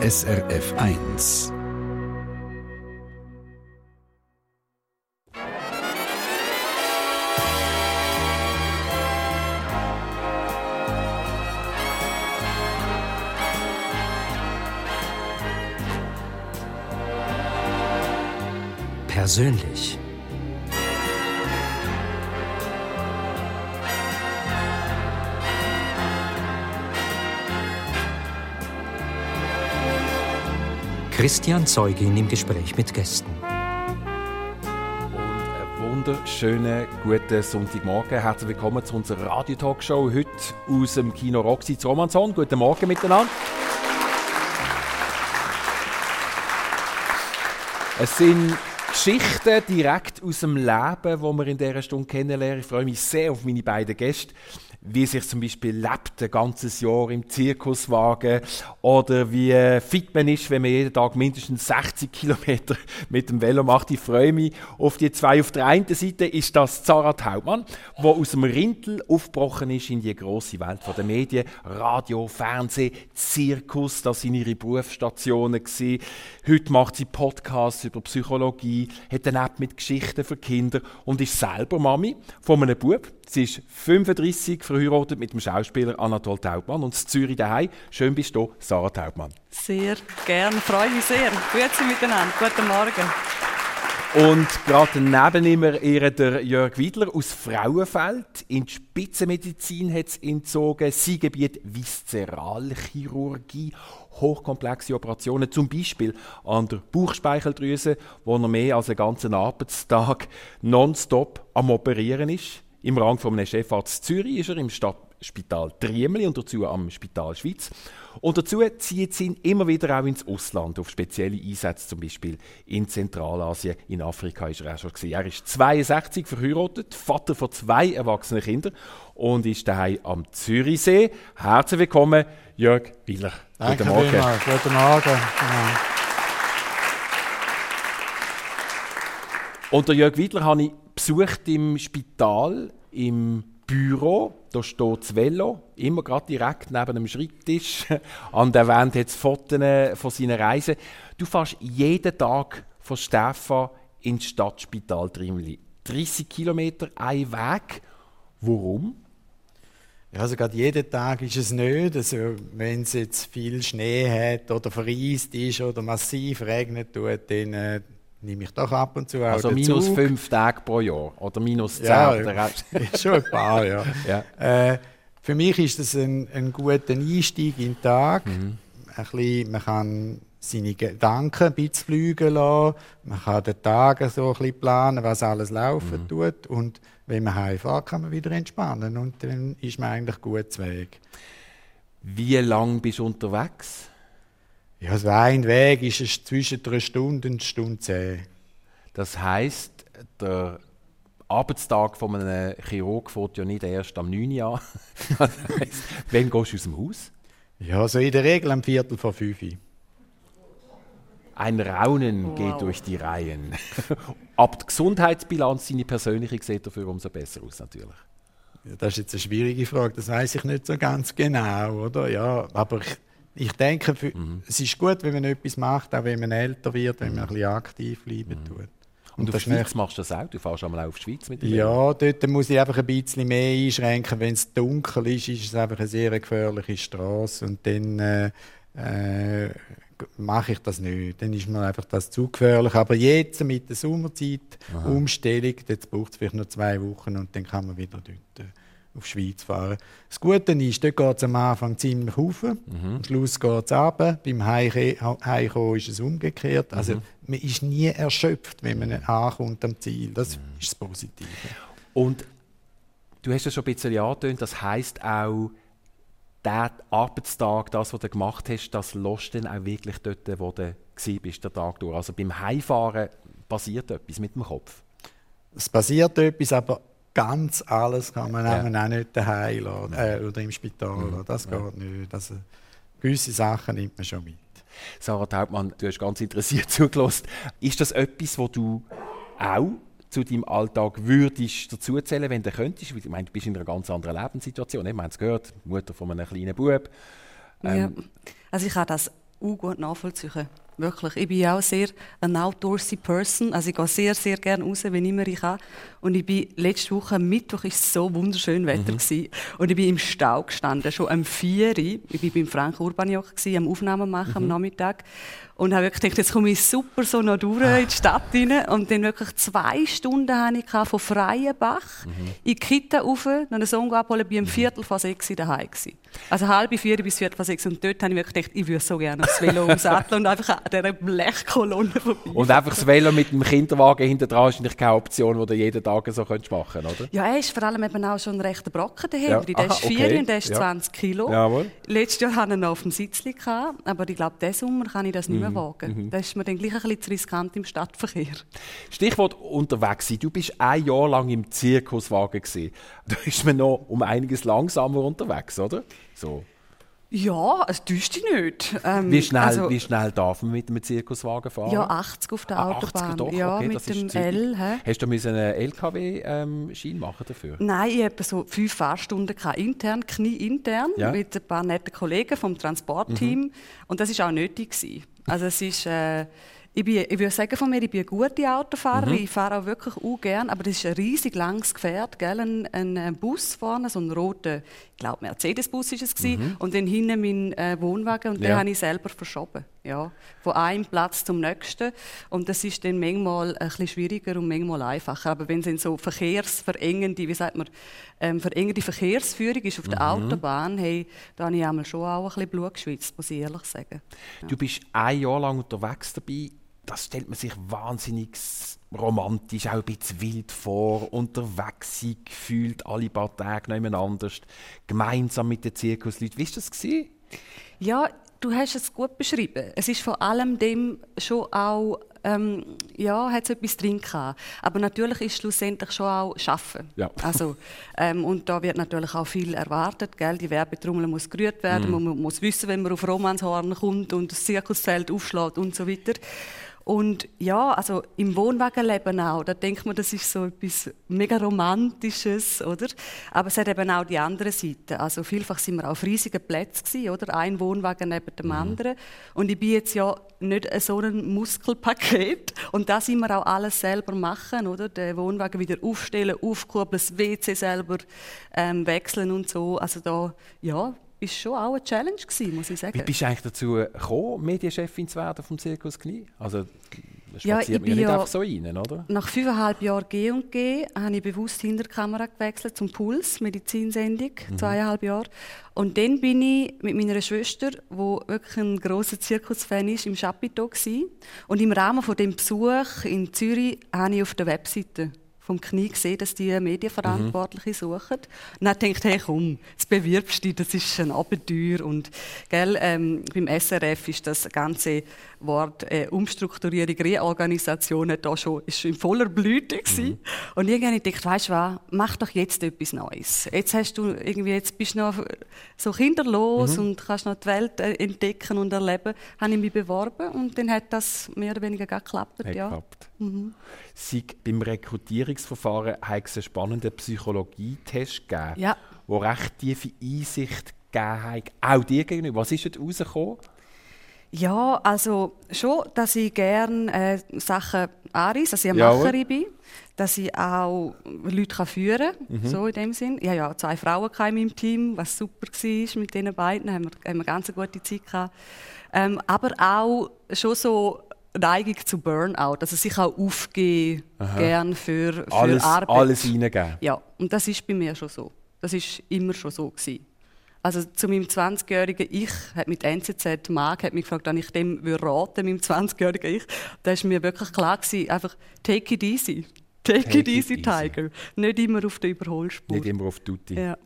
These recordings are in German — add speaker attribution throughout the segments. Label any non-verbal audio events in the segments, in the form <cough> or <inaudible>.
Speaker 1: SRF 1.
Speaker 2: Persönlich. Christian Zeugin im Gespräch mit Gästen.
Speaker 3: Und einen wunderschönen guten Sonntagmorgen. Herzlich willkommen zu unserer Radio-Talkshow heute aus dem Kino Roxy zu Romanson. Guten Morgen miteinander. Es sind Geschichten direkt aus dem Leben, die wir in dieser Stunde kennenlernen. Ich freue mich sehr auf meine beiden Gäste wie sich zum Beispiel lebt, ein ganzes Jahr im Zirkuswagen oder wie fit man ist, wenn man jeden Tag mindestens 60 Kilometer <laughs> mit dem Velo macht. Ich freue mich auf die zwei. Auf der einen Seite ist das Zara Hauptmann, wo aus dem Rindel aufgebrochen ist in die große Welt der Medien, Radio, Fernsehen, Zirkus, das sind ihre Berufsstationen gewesen. Heute macht sie Podcasts über Psychologie, hat eine App mit Geschichten für Kinder und ist selber Mami von einem Bub. Sie ist 35, verheiratet mit dem Schauspieler Anatol Taubmann und in Zürich daheim. Schön bist du, Sarah Taubmann.
Speaker 4: Sehr gern, freue mich sehr. Grüezi miteinander, guten Morgen.
Speaker 3: Und gerade neben ihm ihr der Jörg Wiedler aus Frauenfeld. In die Spitzenmedizin hat es entzogen. Sein Gebiet Viszeralchirurgie hochkomplexe Operationen, zum Beispiel an der Bauchspeicheldrüse, wo er mehr als einen ganzen Arbeitstag nonstop am Operieren ist. Im Rang von einem Chefarzt Zürich ist er im Stadtspital Triemli und dazu am Spital Schweiz. Und dazu zieht sie ihn immer wieder auch ins Ausland, auf spezielle Einsätze, zum Beispiel in Zentralasien, in Afrika ist er auch schon gewesen. Er ist 62, verheiratet, Vater von zwei erwachsenen Kindern und ist daheim am Zürichsee. Herzlich willkommen, Jörg Wieler.
Speaker 5: Danke Guten Morgen. Vielmals. Guten Morgen.
Speaker 3: Und der Jörg Wiedler habe ich besucht im Spital, im Büro. Da steht das Velo, immer gerade direkt neben dem Schreibtisch. An der Wand hat es Fotos von seinen Reisen. Du fährst jeden Tag von Stefan ins Stadtspital Trimli. 30 Kilometer ein Weg. Warum?
Speaker 5: Also gerade jeden Tag ist es nicht. Also wenn es jetzt viel Schnee hat oder vereist ist oder massiv regnet dann äh, nehme ich doch ab und zu auch
Speaker 3: Also minus Zug. fünf Tage pro Jahr oder minus zehn?
Speaker 5: Ja, <laughs> schon ein paar, ja. ja. Äh, für mich ist das ein, ein guter Einstieg in den Tag. Mhm. Ein bisschen, man kann seine Gedanken ein bisschen fliegen lassen. Man kann den Tag so ein bisschen planen, was alles laufen mhm. tut. Und wenn man heimfährt, kann man wieder entspannen. Und dann ist man eigentlich gut Weg.
Speaker 3: Wie lange bist du unterwegs?
Speaker 5: Ja, so ein Weg ist es zwischen einer Stunde und Stunde zehn.
Speaker 3: Das heisst, der Arbeitstag von einem Chirurg fängt ja nicht erst am 9 Uhr an. das heisst, wann gehst du aus dem Haus?
Speaker 5: Ja, so in der Regel am Viertel vor fünf.
Speaker 3: Ein Raunen wow. geht durch die Reihen. <laughs> Ab der Gesundheitsbilanz, seine persönliche, sieht dafür umso besser aus, natürlich.
Speaker 5: Ja, das ist jetzt eine schwierige Frage, das weiß ich nicht so ganz genau, oder? Ja, aber ich, ich denke, für, mhm. es ist gut, wenn man etwas macht, auch wenn man älter wird, wenn man ein bisschen aktiv bleiben mhm. tut.
Speaker 3: Und, und auf Schweiz machst du das auch? Du fährst einmal auch auf die Schweiz mit dem
Speaker 5: Ja, dort muss ich einfach ein bisschen mehr einschränken. Wenn es dunkel ist, ist es einfach eine sehr gefährliche Straße und dann äh, äh, mache ich das nicht. Dann ist mir einfach das zu gefährlich. Aber jetzt mit der Sommerzeit, Aha. Umstellung, jetzt braucht es vielleicht noch zwei Wochen und dann kann man wieder dort. Auf die Schweiz fahren. Das Gute ist, dort geht es am Anfang ziemlich hoch, mhm. am Schluss geht es runter. Beim Heimkommen ist es umgekehrt. Also mhm. man ist nie erschöpft, wenn man ankommt am Ziel. Das mhm. ist das Positive.
Speaker 3: Und du hast es schon ein bisschen angetönt, das heisst auch, der Arbeitstag, das, was du gemacht hast, das lässt dann auch wirklich dort, wo du bist, den Tag durch. Also beim Heimfahren passiert etwas mit dem Kopf.
Speaker 5: Es passiert etwas, aber ganz alles kann man ja. auch nicht daheim lassen, äh, oder im Spital mhm. Das geht nicht. Also, gewisse Sachen nimmt man schon mit.
Speaker 3: Sarah Taubmann, du hast ganz interessiert <laughs> zugelassen. Ist das etwas, wo du auch zu deinem Alltag würdest dazuzählen, wenn du könntest? Ich meine, du bist in einer ganz anderen Lebenssituation. Ich meine, es gehört, Mutter von einem kleinen Bub.
Speaker 4: Ähm, ja. Also ich habe das auch gut nachvollziehen. Wirklich. Ich bin auch sehr ein outdoorsy Person. Also ich gehe sehr, sehr gerne raus, wenn immer ich kann. Und ich bin letzte Woche, Mittwoch, war so wunderschön Wetter. Mhm. Und ich bin im Stau gestanden, schon am 4 Uhr. Ich war beim Frank Urbaniok, am Aufnahmen machen mhm. am Nachmittag. Und habe wirklich gedacht, jetzt komme ich super so noch durch in die Stadt rein. Und dann wirklich zwei Stunden hatte ich von Freienbach mhm. in die Kita rauf, noch einen Sohn abholen, bin um Viertel vor sechs daheim gewesen. Also halb vier bis viertel vor sechs. Und dort habe ich wirklich gedacht, ich würde so gerne aufs Velo umsatteln und einfach an dieser Blechkolonne vorbei.
Speaker 3: Und einfach das Velo mit dem Kinderwagen hinter dran ist keine Option, die du jeden Tag so machen könntest, oder?
Speaker 4: Ja, er ist vor allem eben auch schon ein rechter Brocken daher. Ja. Der ist vier okay. und der ist ja. 20 Kilo.
Speaker 3: Jawohl.
Speaker 4: Letztes Jahr hatte ich ihn noch auf dem Sitzli, aber ich glaube, diesen Sommer kann ich das nicht mehr mehr wagen. Mhm. Das ist mir dann gleich ein bisschen zu riskant im Stadtverkehr.
Speaker 3: Stichwort unterwegs sein. Du bist ein Jahr lang im Zirkuswagen gewesen. Da ist man noch um einiges langsamer unterwegs, oder? So.
Speaker 4: Ja, es täuscht dich nicht.
Speaker 3: Ähm, wie, schnell, also, wie schnell darf man mit einem Zirkuswagen fahren?
Speaker 4: Ja, 80 auf der ah, Autobahn. Doch, ja, okay, mit dem L. He?
Speaker 3: Hast du einen LKW-Schein ähm, machen dafür?
Speaker 4: Nein, ich hatte so fünf Fahrsstunden intern, knieintern, ja? mit ein paar netten Kollegen vom Transportteam. Mhm. Und das war auch nötig. Gewesen. Also es ist... Äh, ich, bin, ich würde sagen von mir, ich bin eine gute Autofahrerin. Mhm. Ich fahre auch wirklich auch gern, aber das ist ein riesig langes Gefährt, gell? Ein, ein, Bus vorne, so ein roter, ich glaube Mercedes-Bus ist es mhm. und dann hinten mein äh, Wohnwagen und ja. den habe ich selber verschoben, ja, von einem Platz zum nächsten und das ist dann manchmal ein bisschen schwieriger und manchmal einfacher. Aber wenn es in so verkehrsverengende, wie sagt man, ähm, verengende Verkehrsführung ist auf der mhm. Autobahn, hey, da habe ich einmal schon auch ein bisschen Blut geschwitzt, muss ich ehrlich sagen.
Speaker 3: Ja. Du bist ein Jahr lang unterwegs dabei das stellt man sich wahnsinnig romantisch, auch ein bisschen wild vor, unterwegs sein, gefühlt alle paar Tage nebeneinander, gemeinsam mit den Zirkusleuten. Wie war das? Gewesen?
Speaker 4: Ja, du hast es gut beschrieben. Es ist vor allem dem schon auch ähm, ja, hat es etwas drin gehabt. Aber natürlich ist schlussendlich schon auch Schaffen.
Speaker 3: Ja.
Speaker 4: Also, ähm, und da wird natürlich auch viel erwartet. Gell? Die Werbetrommel muss gerührt werden, mm. man muss wissen, wenn man auf Romanshorn kommt und das Zirkuszelt aufschlägt und so weiter. Und ja, also im Wohnwagenleben auch, da denkt man, das ist so etwas mega Romantisches, oder? Aber es hat eben auch die andere Seite. Also vielfach sind wir auf riesigen Plätzen oder? Ein Wohnwagen neben dem mhm. anderen. Und ich bin jetzt ja nicht so ein Muskelpaket. Und da sind wir auch alles selber machen, oder? Den Wohnwagen wieder aufstellen, aufkurbeln, das WC selber ähm, wechseln und so. Also da, ja, ist schon auch eine Challenge gewesen, muss ich sagen.
Speaker 3: Wie bist du eigentlich dazu gekommen, Medienchefin zu werden vom Zirkus Knie? Also, das ja, ich ja nicht ja einfach so rein, oder?
Speaker 4: Nach fünfeinhalb Jahren G&G habe ich bewusst hinter die Kamera gewechselt zum Puls, Medizinsendung, mhm. zweieinhalb Jahre. Und dann bin ich mit meiner Schwester, die wirklich ein grosser Zirkusfan ist, im Chapiteau gewesen. Und im Rahmen von dem Besuch in Zürich habe ich auf der Webseite vom Knie gesehen, dass die Medienverantwortliche mhm. suchen. Und dann denkt hey komm, jetzt bewirbst du dich, das ist ein Abenteuer. Und gell, ähm, beim SRF ist das ganze Wort äh, Umstrukturierung, Reorganisation da schon, ist schon in voller Blüte Mhm. Und irgendwann dachte ich, weißt du was, mach doch jetzt etwas Neues. Jetzt hast du irgendwie, jetzt bist du noch so kinderlos mhm. und kannst noch die Welt äh, entdecken und erleben. Habe ich mich beworben und dann hat das mehr oder weniger geklappt. Hat ja.
Speaker 3: geklappt. Mhm. Sie, beim Rekrutierungsverfahren hat es einen spannenden Psychologietest gegeben,
Speaker 4: ja.
Speaker 3: wo recht tiefe Einsicht gegeben hat. Auch dir gegenüber. Was ist dort rausgekommen?
Speaker 4: Ja, also schon, dass ich gerne äh, Sachen anreise, dass ich eine Jawohl. Macherin bin, dass ich auch Leute führen kann, mhm. so in dem Sinn. Ich hatte ja zwei Frauen in meinem Team, was super war mit diesen beiden, haben wir, haben wir eine ganz gute Zeit gehabt. Ähm, aber auch schon so Neigung zu Burnout, also sich auch aufgeben, gern für, für
Speaker 3: alles,
Speaker 4: Arbeit.
Speaker 3: Alles reingeben.
Speaker 4: Ja, und das ist bei mir schon so. Das ist immer schon so gewesen. Also zu meinem 20-jährigen Ich hat mit NZZ Mark hat mich gefragt, ob ich dem würde raten, meinem 20-jährigen Ich. Da ist mir wirklich klar gewesen, einfach take it easy. Take, take it, easy, it Tiger. Easy. Nicht immer auf der Überholspur.
Speaker 3: Nicht immer auf Tutti.
Speaker 4: Ja.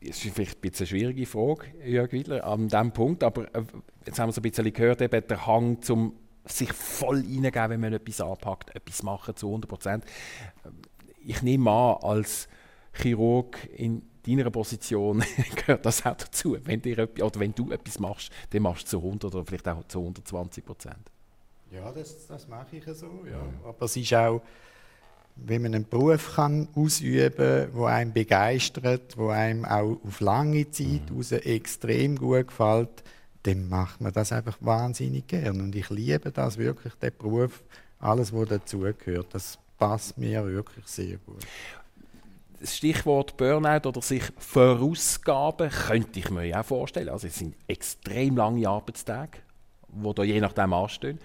Speaker 3: Das ist vielleicht ein bisschen eine schwierige Frage, Jörg Wiedler, an diesem Punkt. Aber äh, jetzt haben wir so ein bisschen gehört, eben der Hang zum sich voll reingeben, wenn man etwas anpackt, etwas machen zu 100 Prozent. Ich nehme an, als Chirurg in deiner Position <laughs> gehört das auch dazu. Wenn, dir, oder wenn du etwas machst, dann machst du zu 100 oder vielleicht auch zu 120 Prozent.
Speaker 5: Ja, das, das mache ich so. Ja. Aber es ist auch, wenn man einen Beruf kann ausüben kann, der einem begeistert, der einem auch auf lange Zeit mhm. extrem gut gefällt, dann macht man das einfach wahnsinnig gern. Und ich liebe das wirklich, den Beruf, alles, was dazugehört. Das passt mir wirklich sehr gut.
Speaker 3: Das Stichwort Burnout oder sich vorausgaben könnte ich mir ja auch vorstellen. Also es sind extrem lange Arbeitstage, die da je nachdem anstehen.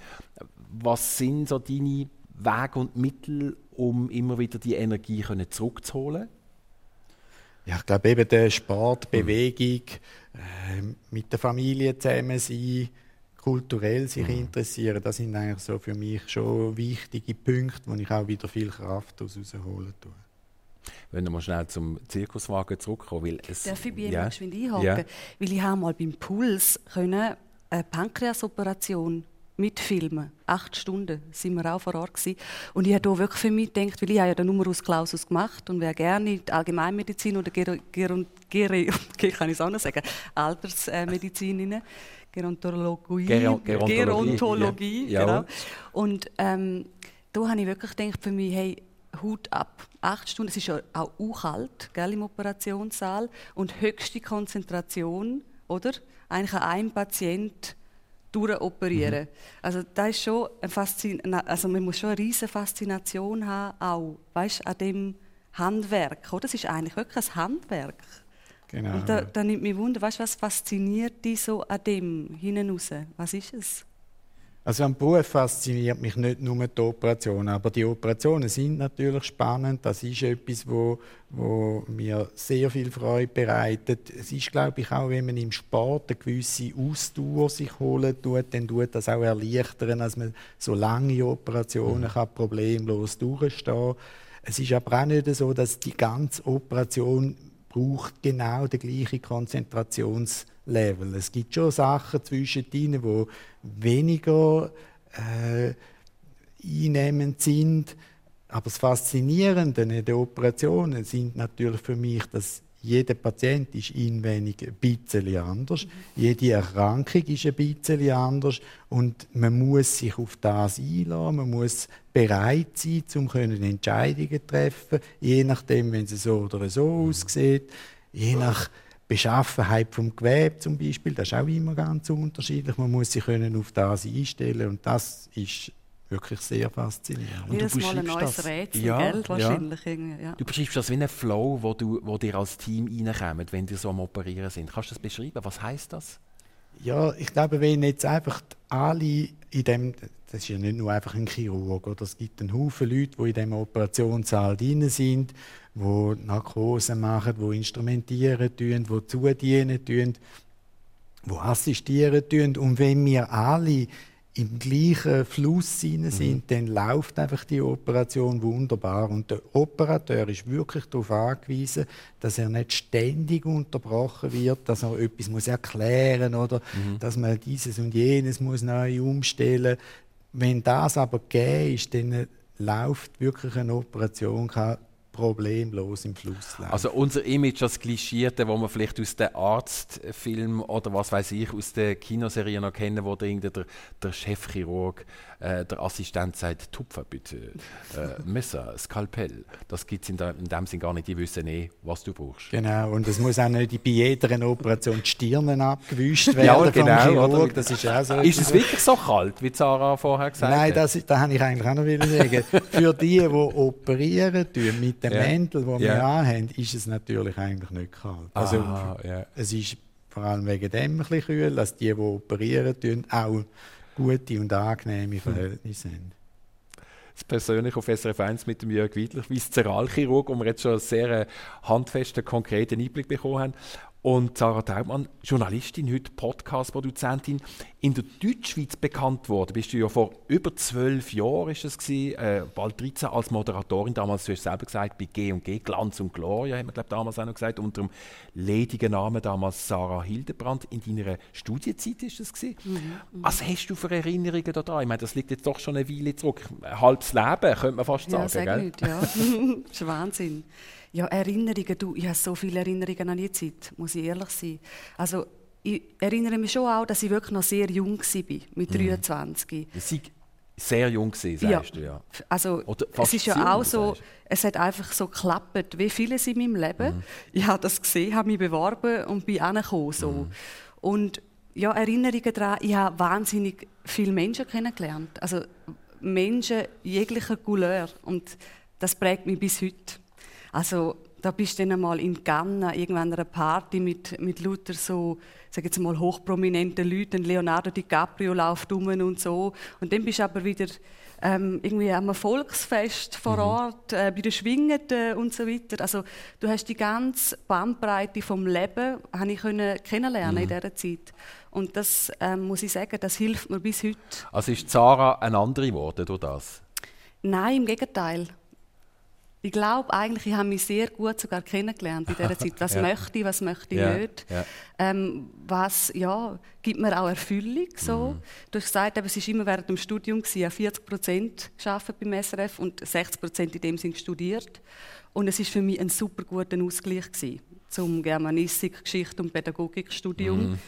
Speaker 3: Was sind so deine Wege und Mittel, um immer wieder die Energie zurückzuholen?
Speaker 5: Ja, ich glaube eben der Sport, mhm. Bewegung, äh, mit der Familie zusammen sein, kulturell sich mhm. interessieren, das sind eigentlich so für mich schon wichtige Punkte, wo ich auch wieder viel Kraft daraus rausholen tue.
Speaker 3: Wenn wir mal schnell zum Zirkuswagen zurückkommen, weil es...
Speaker 4: Darf ich bei ja. geschwind einhaken? Ja. Weil ich habe mal beim Puls können eine Pankreasoperation mitfilmen. Acht Stunden sind wir auch vor Ort gewesen. Und ich habe da wirklich für mich gedacht, weil ich habe ja den Numerus Clausus gemacht und wäre gerne in die Allgemeinmedizin oder Ger Ger Ger <laughs> kann ich auch noch sagen, Altersmedizin. Gerontologie, Gerontologie, Gerontologie ja. genau. Und ähm, da habe ich wirklich gedacht für mich, hey, Hut ab. Acht Stunden, es ist ja auch kalt gell, im Operationssaal und höchste Konzentration, oder? Eigentlich an einem Patient durchoperieren. Mhm. Also da ist schon ein Faszin also man muss schon eine riesige Faszination haben, auch, weißt, an dem Handwerk. Oder? Das ist eigentlich wirklich ein Handwerk. Genau. Und da, da nimmt mich Wunder, weißt, was fasziniert dich so an dem hinten raus? Was ist es?
Speaker 5: Also am Beruf fasziniert mich nicht nur die Operationen, aber die Operationen sind natürlich spannend. Das ist etwas, wo, wo mir sehr viel Freude bereitet. Es ist, glaube ich, auch, wenn man im Sport eine gewisse Ausdauer sich holen tut, dann tut das auch erleichtern, dass man so lange Operationen mhm. kann problemlos durchstehen. Es ist aber auch nicht so, dass die ganze Operation braucht genau die gleiche Konzentrations Level. Es gibt schon Sachen zwischen ihnen, die weniger äh, einnehmend sind. Aber das Faszinierende in den Operationen sind natürlich für mich, dass jeder Patient ist inwendig ein bisschen anders. Jede Erkrankung ist ein bisschen anders. Und man muss sich auf das einlassen. Man muss bereit sein, um Entscheidungen zu treffen, je nachdem, wenn es so oder so aussieht. Je nach Beschaffenheit vom Gewebe zum Beispiel, das ist auch immer ganz unterschiedlich. Man muss sich können auf das einstellen und das ist wirklich sehr faszinierend.
Speaker 4: Und Jedes Mal ein neues das, Rätsel, ja, gell? Wahrscheinlich. Ja.
Speaker 3: Ja. Du beschreibst das wie einen Flow, wo, du, wo dir als Team reinkommt, wenn die so am Operieren sind. Kannst du das beschreiben? Was heißt das?
Speaker 5: Ja, ich glaube, wenn jetzt einfach alle in dem, das ist ja nicht nur einfach ein Chirurg, oder? es gibt einen Haufen Leute, die in diesem Operationssaal drin sind, die Narkose machen, die instrumentieren tun, die zudienen tun, die assistieren tun. Und wenn wir alle im gleichen Fluss mhm. sind, mhm. dann läuft einfach die Operation wunderbar. Und der Operateur ist wirklich darauf angewiesen, dass er nicht ständig unterbrochen wird, dass er etwas muss erklären oder mhm. dass man dieses und jenes muss neu umstellen. Wenn das aber gegeben ist, dann läuft wirklich eine Operation problemlos im Fluss laufen.
Speaker 3: Also unser Image als Klischierte, wo man vielleicht aus den Arztfilmen oder was weiß ich, aus den Kinoserien noch kennen, wo der, der, Chefchirurg, äh, der Assistent sagt, Tupfer bitte, äh, Messer, Skalpell. Das gibt es in, in dem Sinn gar nicht, die wissen eh, was du brauchst.
Speaker 5: Genau, und es muss auch nicht bei jeder Operation die Stirnen abgewischt <laughs> werden ja,
Speaker 3: genau, Chirurg. Oder? Das ist, auch so ist es wirklich so kalt, wie Sarah vorher gesagt
Speaker 5: Nein, hat? Nein, das, das habe ich eigentlich auch noch sagen. Für die, die operieren mit dem yeah. Mäntel, den yeah. wir anhaben, ist es natürlich eigentlich nicht kalt. Also, Aha, yeah. Es ist vor allem wegen dem ein bisschen kühl, dass die, die operieren, auch gute und angenehme hm. Verhältnisse haben.
Speaker 3: Das persönlich auf SRF 1 mit dem Jörg Wiedler, Viszeralchirurg, wo wir jetzt schon einen sehr äh, handfesten, konkreten Einblick bekommen haben. Und Sarah Taubmann, Journalistin, heute Podcast-Produzentin, in der Deutschschweiz bekannt worden. Bist du ja vor über zwölf Jahren, ist es gewesen, äh, bald 13, als Moderatorin, damals, du hast selber gesagt, bei G&G, Glanz und Gloria, haben wir glaub, damals auch noch gesagt, unter dem ledigen Namen damals Sarah Hildebrand. In deiner Studienzeit ist es gewesen. Mhm, mhm. Was hast du für Erinnerungen daran? Ich meine, das liegt jetzt doch schon eine Weile zurück. Ein halbes Leben, könnte man fast
Speaker 4: ja,
Speaker 3: sagen. Sag gell?
Speaker 4: Nicht, ja, <laughs> das ist Wahnsinn. Ja, Erinnerungen, du, ich habe so viele Erinnerungen an die Zeit, muss ich ehrlich sein. Also, ich erinnere mich schon auch, dass ich wirklich noch sehr jung war, mit 23.
Speaker 3: Mhm. Sehr jung gewesen, sagst
Speaker 4: ja.
Speaker 3: du, ja.
Speaker 4: Also, es ist ja auch so, es hat einfach so geklappt, wie vieles in meinem Leben. Mhm. Ich habe das gesehen, habe mich beworben und bin angekommen. So. Mhm. Und ja, Erinnerungen daran, ich habe wahnsinnig viele Menschen kennengelernt. Also Menschen jeglicher Couleur. Und das prägt mich bis heute. Also da bist du dann einmal in Ghana, irgendwann einer Party mit, mit lauter so, sag jetzt mal, hochprominenten Leuten. Leonardo DiCaprio läuft um und so. Und dann bist du aber wieder ähm, irgendwie am Volksfest vor mhm. Ort, äh, bei den Schwingenden und so weiter. Also du hast die ganze Bandbreite vom Leben habe ich können kennenlernen mhm. in dieser Zeit. Und das ähm, muss ich sagen, das hilft mir bis heute.
Speaker 3: Also ist Sarah eine andere geworden durch das?
Speaker 4: Nein, im Gegenteil. Ich glaube eigentlich, ich habe mich sehr gut sogar kennengelernt in dieser Zeit. Was <laughs> ja. möchte ich, was möchte ich ja. nicht? Ja. Ähm, was ja, gibt mir auch Erfüllung. So. Mhm. Du hast gesagt, es war immer während dem Studium. Habe 40 Prozent beim SRF und 60 Prozent in dem Sinn studiert. Und es war für mich ein super guter Ausgleich gewesen, zum Germanistik, Geschichte und Pädagogikstudium. Mhm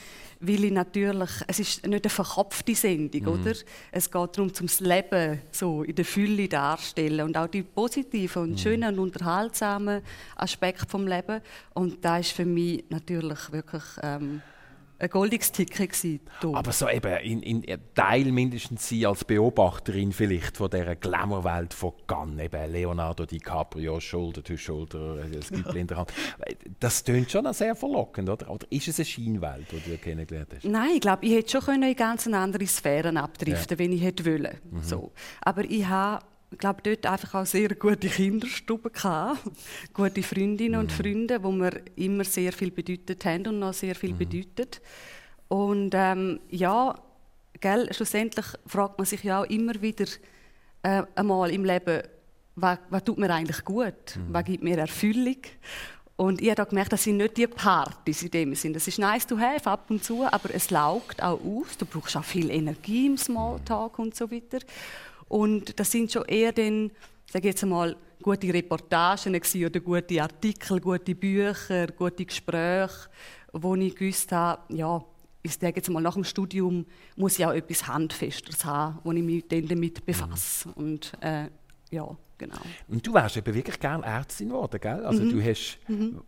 Speaker 4: weil ich natürlich, es ist nicht eine verkopfte Sendung, mhm. oder? Es geht darum, zum Leben so in der Fülle darzustellen und auch die positiven und mhm. schönen und unterhaltsamen Aspekte vom Leben. Und da ist für mich natürlich wirklich ähm, ein goldiges Ticket gewesen.
Speaker 3: Aber so eben in, in Teil mindestens Sie als Beobachterin vielleicht von dieser Glamour-Welt von Cannes, eben Leonardo DiCaprio, Schulter to Schulter, es gibt <laughs> in der Hand. Das klingt schon sehr verlockend, oder? Oder ist es eine Scheinwelt, die du kennengelernt hast?
Speaker 4: Nein, ich glaube, ich hätte schon können in ganz andere Sphären abdriften, ja. wenn ich hätte wollen. Mhm. So. Aber ich habe ich glaube, dort einfach auch sehr gute Kinderstuben gehabt, <laughs> gute Freundinnen und mhm. Freunde, wo mir immer sehr viel bedeutet haben und noch sehr viel mhm. bedeutet. Und ähm, ja, gell, schlussendlich fragt man sich ja auch immer wieder äh, einmal im Leben, was, was tut mir eigentlich gut, mhm. was gibt mir Erfüllung. Und ich habe gemerkt, das sind nicht die Partys in dem Sinn. Das ist nice to have ab und zu, aber es laugt auch aus. Du brauchst auch viel Energie im Smalltalk und so weiter. Und das sind schon eher dann, sage jetzt einmal, gute Reportagen oder gute Artikel, gute Bücher, gute Gespräche, wo ich gewusst habe, ja, ich sage jetzt mal, nach dem Studium muss ich auch etwas Handfesteres haben, wo ich mich dann damit befasse. Mhm. Und äh, ja, genau.
Speaker 3: Und du wärst eben wirklich gerne Ärztin geworden, gell? Also mhm. du hast, mhm.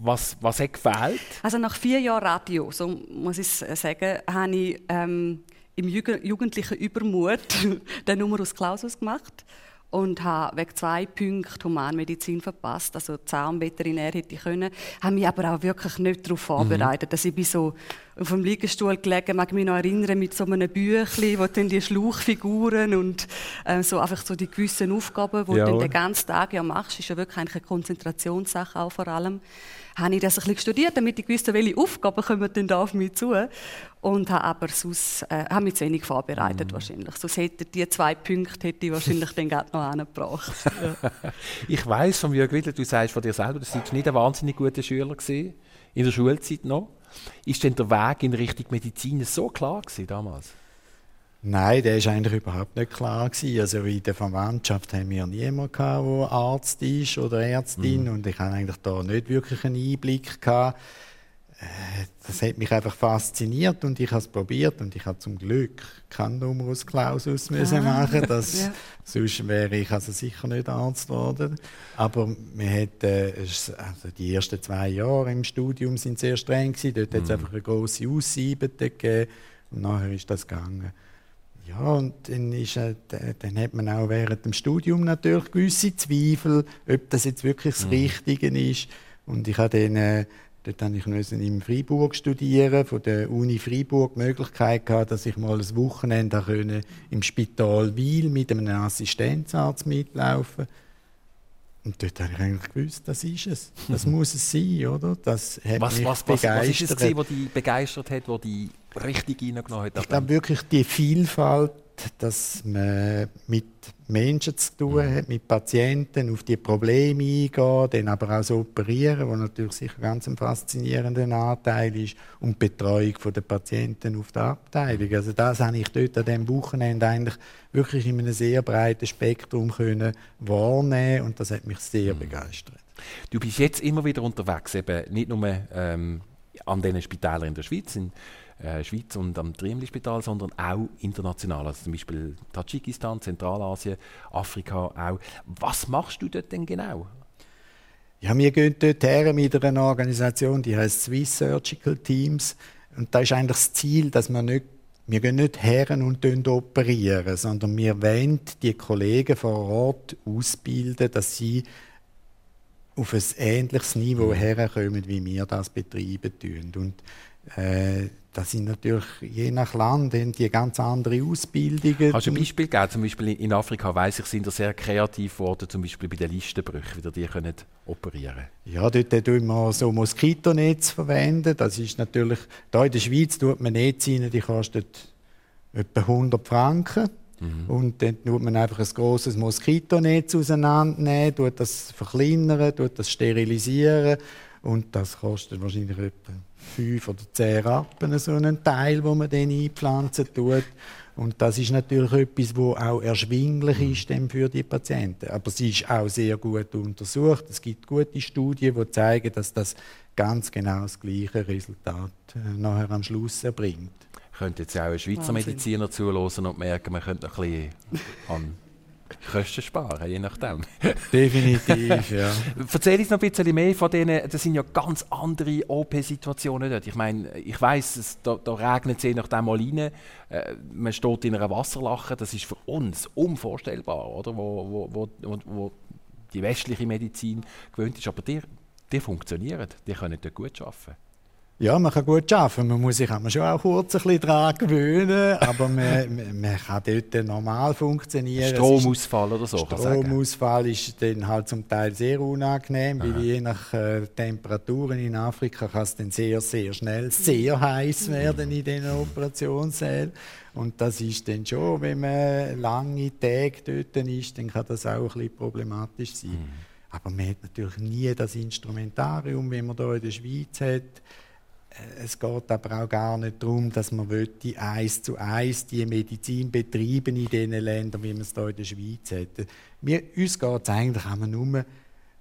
Speaker 3: was, was hat gefehlt?
Speaker 4: Also nach vier Jahren Radio, so muss ich sagen, habe ich ähm, im jugendlichen Übermut <laughs> den Numerus Clausus gemacht und habe wegen zwei Punkten Humanmedizin verpasst, also Zahnveterinär hätte ich können, habe mich aber auch wirklich nicht darauf mhm. vorbereitet, mhm. dass ich bin so auf dem Liegestuhl gelegen, mag mich noch erinnern mit so einem Büchlein, wo dann die Schlauchfiguren und äh, so einfach so die gewissen Aufgaben, die ja, du den ganzen Tag ja machst, ist ja wirklich eine Konzentrationssache auch vor allem habe ich das ein bisschen studiert, damit ich wusste, welche Aufgaben kommen denn da auf mich zu. Und habe aber sonst, äh, habe mich zu wenig vorbereitet mm. wahrscheinlich. Sonst hätte die zwei Punkte hätte ich wahrscheinlich dann gerade noch angebracht. <laughs> Ja.
Speaker 3: ich weiß von Jörg Willer, du sagst von dir selber, du warst nicht ein wahnsinnig guter Schüler gewesen, in der Schulzeit noch. Ist denn der Weg in Richtung Medizin so klar gewesen damals?
Speaker 5: Nein, der ist eigentlich überhaupt nicht klar gewesen. Also in der Verwandtschaft haben wir niemanden gehabt, der Arzt ist oder Ärztin mhm. und ich habe eigentlich da nicht wirklich einen Einblick gehabt. Äh, das hat mich einfach fasziniert und ich habe es probiert und ich habe zum Glück keinen Numerus Clausus müssen ah. machen. Das, <laughs> ja. Sonst wäre ich also sicher nicht Arzt geworden. Aber wir hat, äh, also die ersten zwei Jahre im Studium sind sehr streng gewesen. Dort mhm. hat es einfach eine große Aussiebete gegeben und nachher ist das gegangen. Ja, und dann, ist, äh, dann hat man auch während dem Studium natürlich gewisse Zweifel, ob das jetzt wirklich das mhm. Richtige ist. Und ich habe dann, äh, dort habe ich in Freiburg studieren, von der Uni Freiburg die Möglichkeit gehabt, dass ich mal ein Wochenende können im Spital Wiel mit einem Assistenzarzt mitlaufen und dort habe ich eigentlich gewusst, das ist es. Das <laughs> muss es sein, oder? Das
Speaker 3: hat was, mich was, begeistert. Was, was ist es, gewesen, was dich begeistert hat, was dich richtig reingenommen hat?
Speaker 5: Ich glaube wirklich die Vielfalt, dass man mit Menschen zu tun mhm. hat, mit Patienten, auf die Probleme eingehen, dann aber auch so operieren, was natürlich sicher ganz ein faszinierender Anteil ist, und die Betreuung der Patienten auf der Abteilung. Also das habe ich dort an diesem Wochenende eigentlich wirklich in einem sehr breiten Spektrum können wahrnehmen und das hat mich sehr mhm. begeistert.
Speaker 3: Du bist jetzt immer wieder unterwegs, eben nicht nur ähm, an diesen Spitälern in der Schweiz, in äh, Schweiz und am Triemli-Spital, sondern auch international, also zum Beispiel Tadschikistan, Zentralasien, Afrika auch. Was machst du dort denn genau?
Speaker 5: Ja, wir gehen dort her mit einer Organisation, die heißt Swiss Surgical Teams. Und da ist eigentlich das Ziel, dass wir nicht wir gehen nicht her und operieren, sondern wir wollen die Kollegen vor Ort ausbilden, dass sie auf ein ähnliches Niveau mhm. herkommen, wie wir das betreiben tun. Und äh, das sind natürlich je nach Land haben die ganz andere Ausbildungen.
Speaker 3: Kannst du ein Beispiel geben? Zum Beispiel in Afrika weiß ich, sind da sehr kreativ geworden, zum Beispiel bei den Listenbrüchen, wie die können operieren.
Speaker 5: Ja, dort tun wir so Moskitonetz verwenden. Das ist natürlich da in der Schweiz tut man Netz rein, die kostet etwa 100 Franken. Mhm. Und dann tut man einfach ein großes Moskitonetz auseinandernehmen, tut das verkleinern, tut das sterilisieren und das kostet wahrscheinlich etwa 5 oder 10 Rappen, so einen Teil, wo man dann einpflanzen tut. Und das ist natürlich etwas, wo auch erschwinglich mhm. ist für die Patienten. Aber sie ist auch sehr gut untersucht. Es gibt gute Studien, die zeigen, dass das ganz genau das gleiche Resultat äh, nachher am Schluss erbringt
Speaker 3: könnte jetzt auch ein Schweizer Wahnsinn. Mediziner zulassen und merken, man könnte ein bisschen an Kosten sparen, je nachdem. <laughs>
Speaker 5: Definitiv, ja.
Speaker 3: Erzähl uns noch ein bisschen mehr von denen, das sind ja ganz andere OP-Situationen dort. Ich meine, ich weiss, da, da regnet es je nachdem mal rein, äh, man steht in einer Wasserlache, das ist für uns unvorstellbar, oder? Wo, wo, wo, wo die westliche Medizin gewöhnt ist, aber die, die funktionieren, die können dort gut arbeiten.
Speaker 5: Ja, man kann gut arbeiten. Man muss sich schon auch kurz ein bisschen daran gewöhnen, <laughs> aber man, man, kann dort normal funktionieren.
Speaker 3: Stromausfall oder so?
Speaker 5: Stromausfall ist dann halt zum Teil sehr unangenehm, Aha. weil je nach äh, Temperaturen in Afrika kann es dann sehr, sehr schnell sehr heiß werden in diesen Operationssälen. Und das ist dann schon, wenn man lange Tage dort ist, dann kann das auch ein bisschen problematisch sein. Mhm. Aber man hat natürlich nie das Instrumentarium, wie man hier in der Schweiz hat es geht aber auch gar nicht darum, dass man eins zu eins die Medizin betreiben in den Ländern, wie man es hier in der Schweiz hat. Wir, uns geht es eigentlich immer nur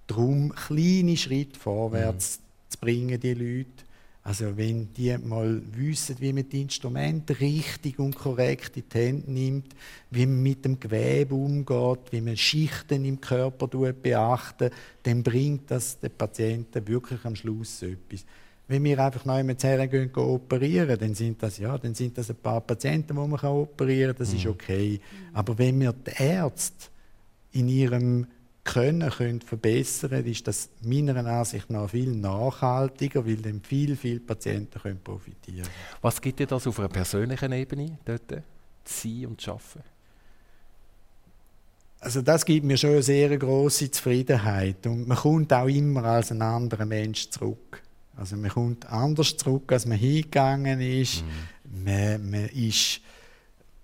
Speaker 5: darum, kleine Schritte vorwärts mhm. zu bringen, die Leute. Also wenn die mal wissen, wie man die Instrumente richtig und korrekt in die Hände nimmt, wie man mit dem Gewebe umgeht, wie man Schichten im Körper beachtet, dann bringt das den Patienten wirklich am Schluss etwas wenn wir einfach neu mit hergehen operieren, dann sind das ja, dann sind das ein paar Patienten, die man operieren kann, das mhm. ist okay. Aber wenn wir die Ärzte in ihrem Können können verbessern, ist das meiner Ansicht nach viel nachhaltiger, weil dann viel, viele Patienten können profitieren.
Speaker 3: Was gibt dir das auf einer persönlichen Ebene dort zu sein und zu arbeiten?
Speaker 5: Also das gibt mir schon eine sehr große Zufriedenheit und man kommt auch immer als ein anderer Mensch zurück. Also man kommt anders zurück, als man hingegangen ist. Mhm. Man, man ist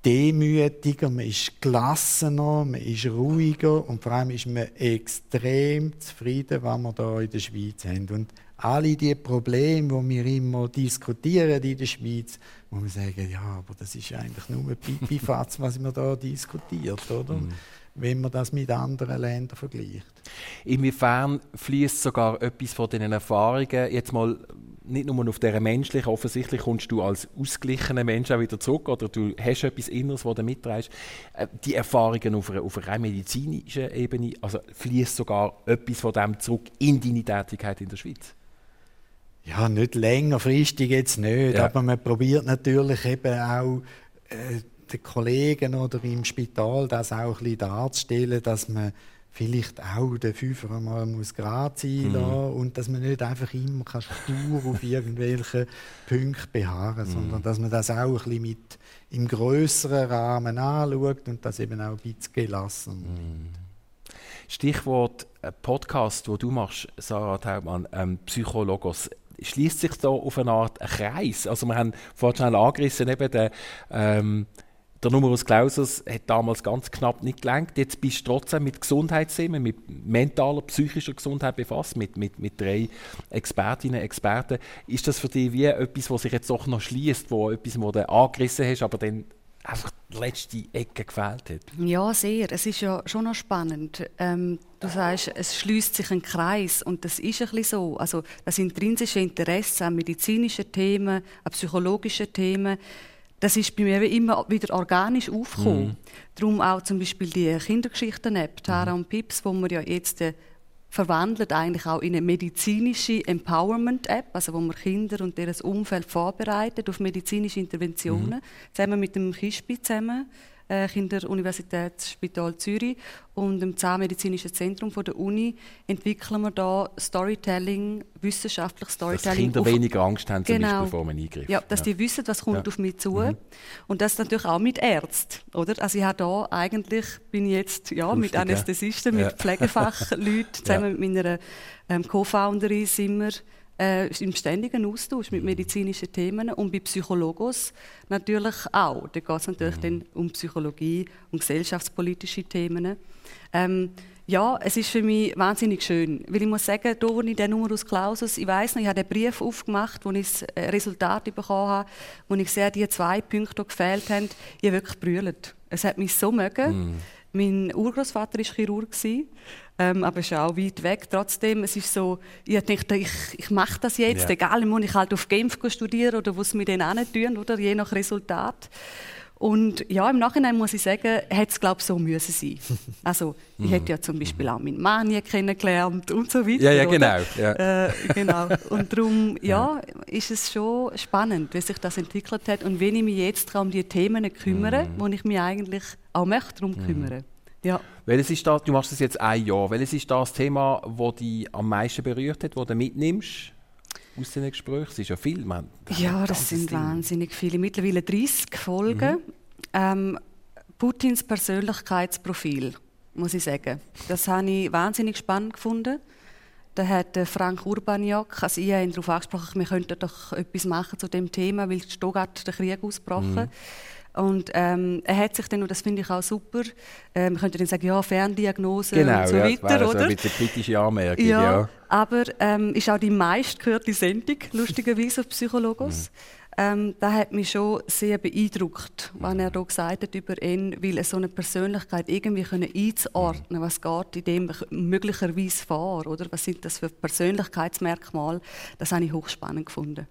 Speaker 5: demütiger, man ist gelassener, man ist ruhiger und vor allem ist man extrem zufrieden, was wir hier in der Schweiz haben. Und alle die Probleme, die wir immer diskutieren in der Schweiz, wo wir sagen, ja, aber das ist eigentlich nur ein Pipifatz, was man da diskutiert, oder? Mhm wenn man das mit anderen Ländern vergleicht.
Speaker 3: Inwiefern fließt sogar etwas von diesen Erfahrungen jetzt mal nicht nur auf dieser menschlichen, offensichtlich kommst du als ausgeglichener Mensch auch wieder zurück oder du hast etwas Inneres, das du mitträgst. Äh, die Erfahrungen auf einer, auf einer medizinischen Ebene, also fließt sogar etwas von dem zurück in deine Tätigkeit in der Schweiz?
Speaker 5: Ja, nicht längerfristig jetzt nicht, ja. aber man probiert natürlich eben auch äh, den Kollegen oder im Spital das auch ein bisschen darzustellen, dass man vielleicht auch den Fünfer mal muss gerade sein mhm. und dass man nicht einfach immer stur auf irgendwelche <laughs> Punkte beharren, mhm. sondern dass man das auch ein bisschen mit im größeren Rahmen anschaut und das eben auch ein bisschen gelassen. Mhm.
Speaker 3: Stichwort äh, Podcast, wo du machst, Sarah Taubmann, ähm, Psychologos schließt sich da auf eine Art Kreis. Also wir haben vorhin schon angerissen, eben den, ähm, der Numerus Clausus hat damals ganz knapp nicht gelangt. Jetzt bist du trotzdem mit Gesundheitsthemen, mit mentaler, psychischer Gesundheit befasst, mit, mit, mit drei Expertinnen und Experten. Ist das für dich wie etwas, was sich jetzt doch noch schließt, wo etwas, wo du angerissen hast, aber dann einfach die letzte Ecke gefehlt hat?
Speaker 4: Ja, sehr. Es ist ja schon noch spannend. Ähm, du sagst, es schließt sich ein Kreis und das ist ein bisschen so. Also das intrinsische Interesse an medizinischen Themen, an psychologischen Themen, das ist bei mir immer wieder organisch aufgekommen. Mhm. Darum auch zum Beispiel die Kindergeschichten-App, Tara mhm. und Pips, wo wir ja jetzt äh, verwandelt eigentlich auch in eine medizinische Empowerment-App, also wo man Kinder und deren Umfeld vorbereitet auf medizinische Interventionen, mhm. zusammen mit dem KISPI zusammen äh, Kinderuniversitätsspital Zürich und dem Zahnmedizinischen Zentrum von der Uni entwickeln wir da Storytelling, wissenschaftliches Storytelling.
Speaker 3: Dass Kinder weniger Angst haben,
Speaker 4: genau.
Speaker 3: zum Beispiel vor einem Eingriff.
Speaker 4: Ja, dass ja. die wissen, was kommt ja. auf mich zu. Mhm. Und das natürlich auch mit Ärzten, oder? Also ich habe da eigentlich, bin ich jetzt ja, Lustig, mit Anästhesisten, ja. mit Pflegefachleuten, <laughs> zusammen mit meiner ähm, Co-Founderin sind wir äh, im ständigen Austausch mit medizinischen Themen und bei Psychologos natürlich auch. Da geht es natürlich mhm. dann um Psychologie, um gesellschaftspolitische Themen. Ähm, ja, es ist für mich wahnsinnig schön, weil ich muss sagen, da, wo ich den Numerus Clausus, ich weiß noch, ich habe den Brief aufgemacht, wo ich das äh, Resultat bekommen habe, wo ich sehe, die zwei Punkte, die gefehlt haben, ich habe wirklich brüllt. Es hat mich so mögen. Mm. Mein Urgroßvater war Chirurg. Ähm, aber es ist auch weit weg. Trotzdem, es ist so, ich dachte, ich, ich mache das jetzt, ja. egal, muss ich halt auf Genf studieren oder was mir dann tun, oder je nach Resultat. Und ja, im Nachhinein muss ich sagen, hätte es glaube so müssen sein. <laughs> Also ich hätte ja zum Beispiel auch meinen Mann nie kennengelernt und so weiter.
Speaker 3: Ja, ja, genau.
Speaker 4: Ja. Äh, genau. Und darum, <laughs> ja, ist es schon spannend, wie sich das entwickelt hat und wenn ich mich jetzt um die Themen kümmere, mm. wo ich mich eigentlich auch möchte darum mhm. kümmern. Ja.
Speaker 3: Welches ist das, du machst das jetzt ein Jahr. Welches ist das Thema, das dich am meisten berührt hat, das du mitnimmst? aus diesen Gesprächen? Es ist ja viel. Man,
Speaker 4: ja, das sind Ding. wahnsinnig viele. Mittlerweile 30 Folgen. Mhm. Ähm, Putins Persönlichkeitsprofil, muss ich sagen. Das habe ich wahnsinnig spannend gefunden. Da hat Frank Urbaniak, also ich habe ihn darauf angesprochen, wir könnten doch etwas machen zu dem Thema, weil Stuttgart der Krieg ausgebrochen. Mhm. Und ähm, er hat sich dann, und das finde ich auch super, ähm, man könnte dann sagen, ja, Ferndiagnose
Speaker 3: genau,
Speaker 4: und so
Speaker 3: ja,
Speaker 4: weiter,
Speaker 3: das
Speaker 4: oder?
Speaker 3: ein bisschen kritische Anmerkung,
Speaker 4: ja.
Speaker 3: ja.
Speaker 4: Aber ähm, ist auch die meistgehörte Sendung, <laughs> lustigerweise, auf Psychologos. Mhm. Ähm, das hat mich schon sehr beeindruckt, was er da gesagt hat über ihn, weil so eine Persönlichkeit irgendwie können einzuordnen, was geht in dem möglicherweise vor, oder? Was sind das für Persönlichkeitsmerkmale? Das habe ich hochspannend gefunden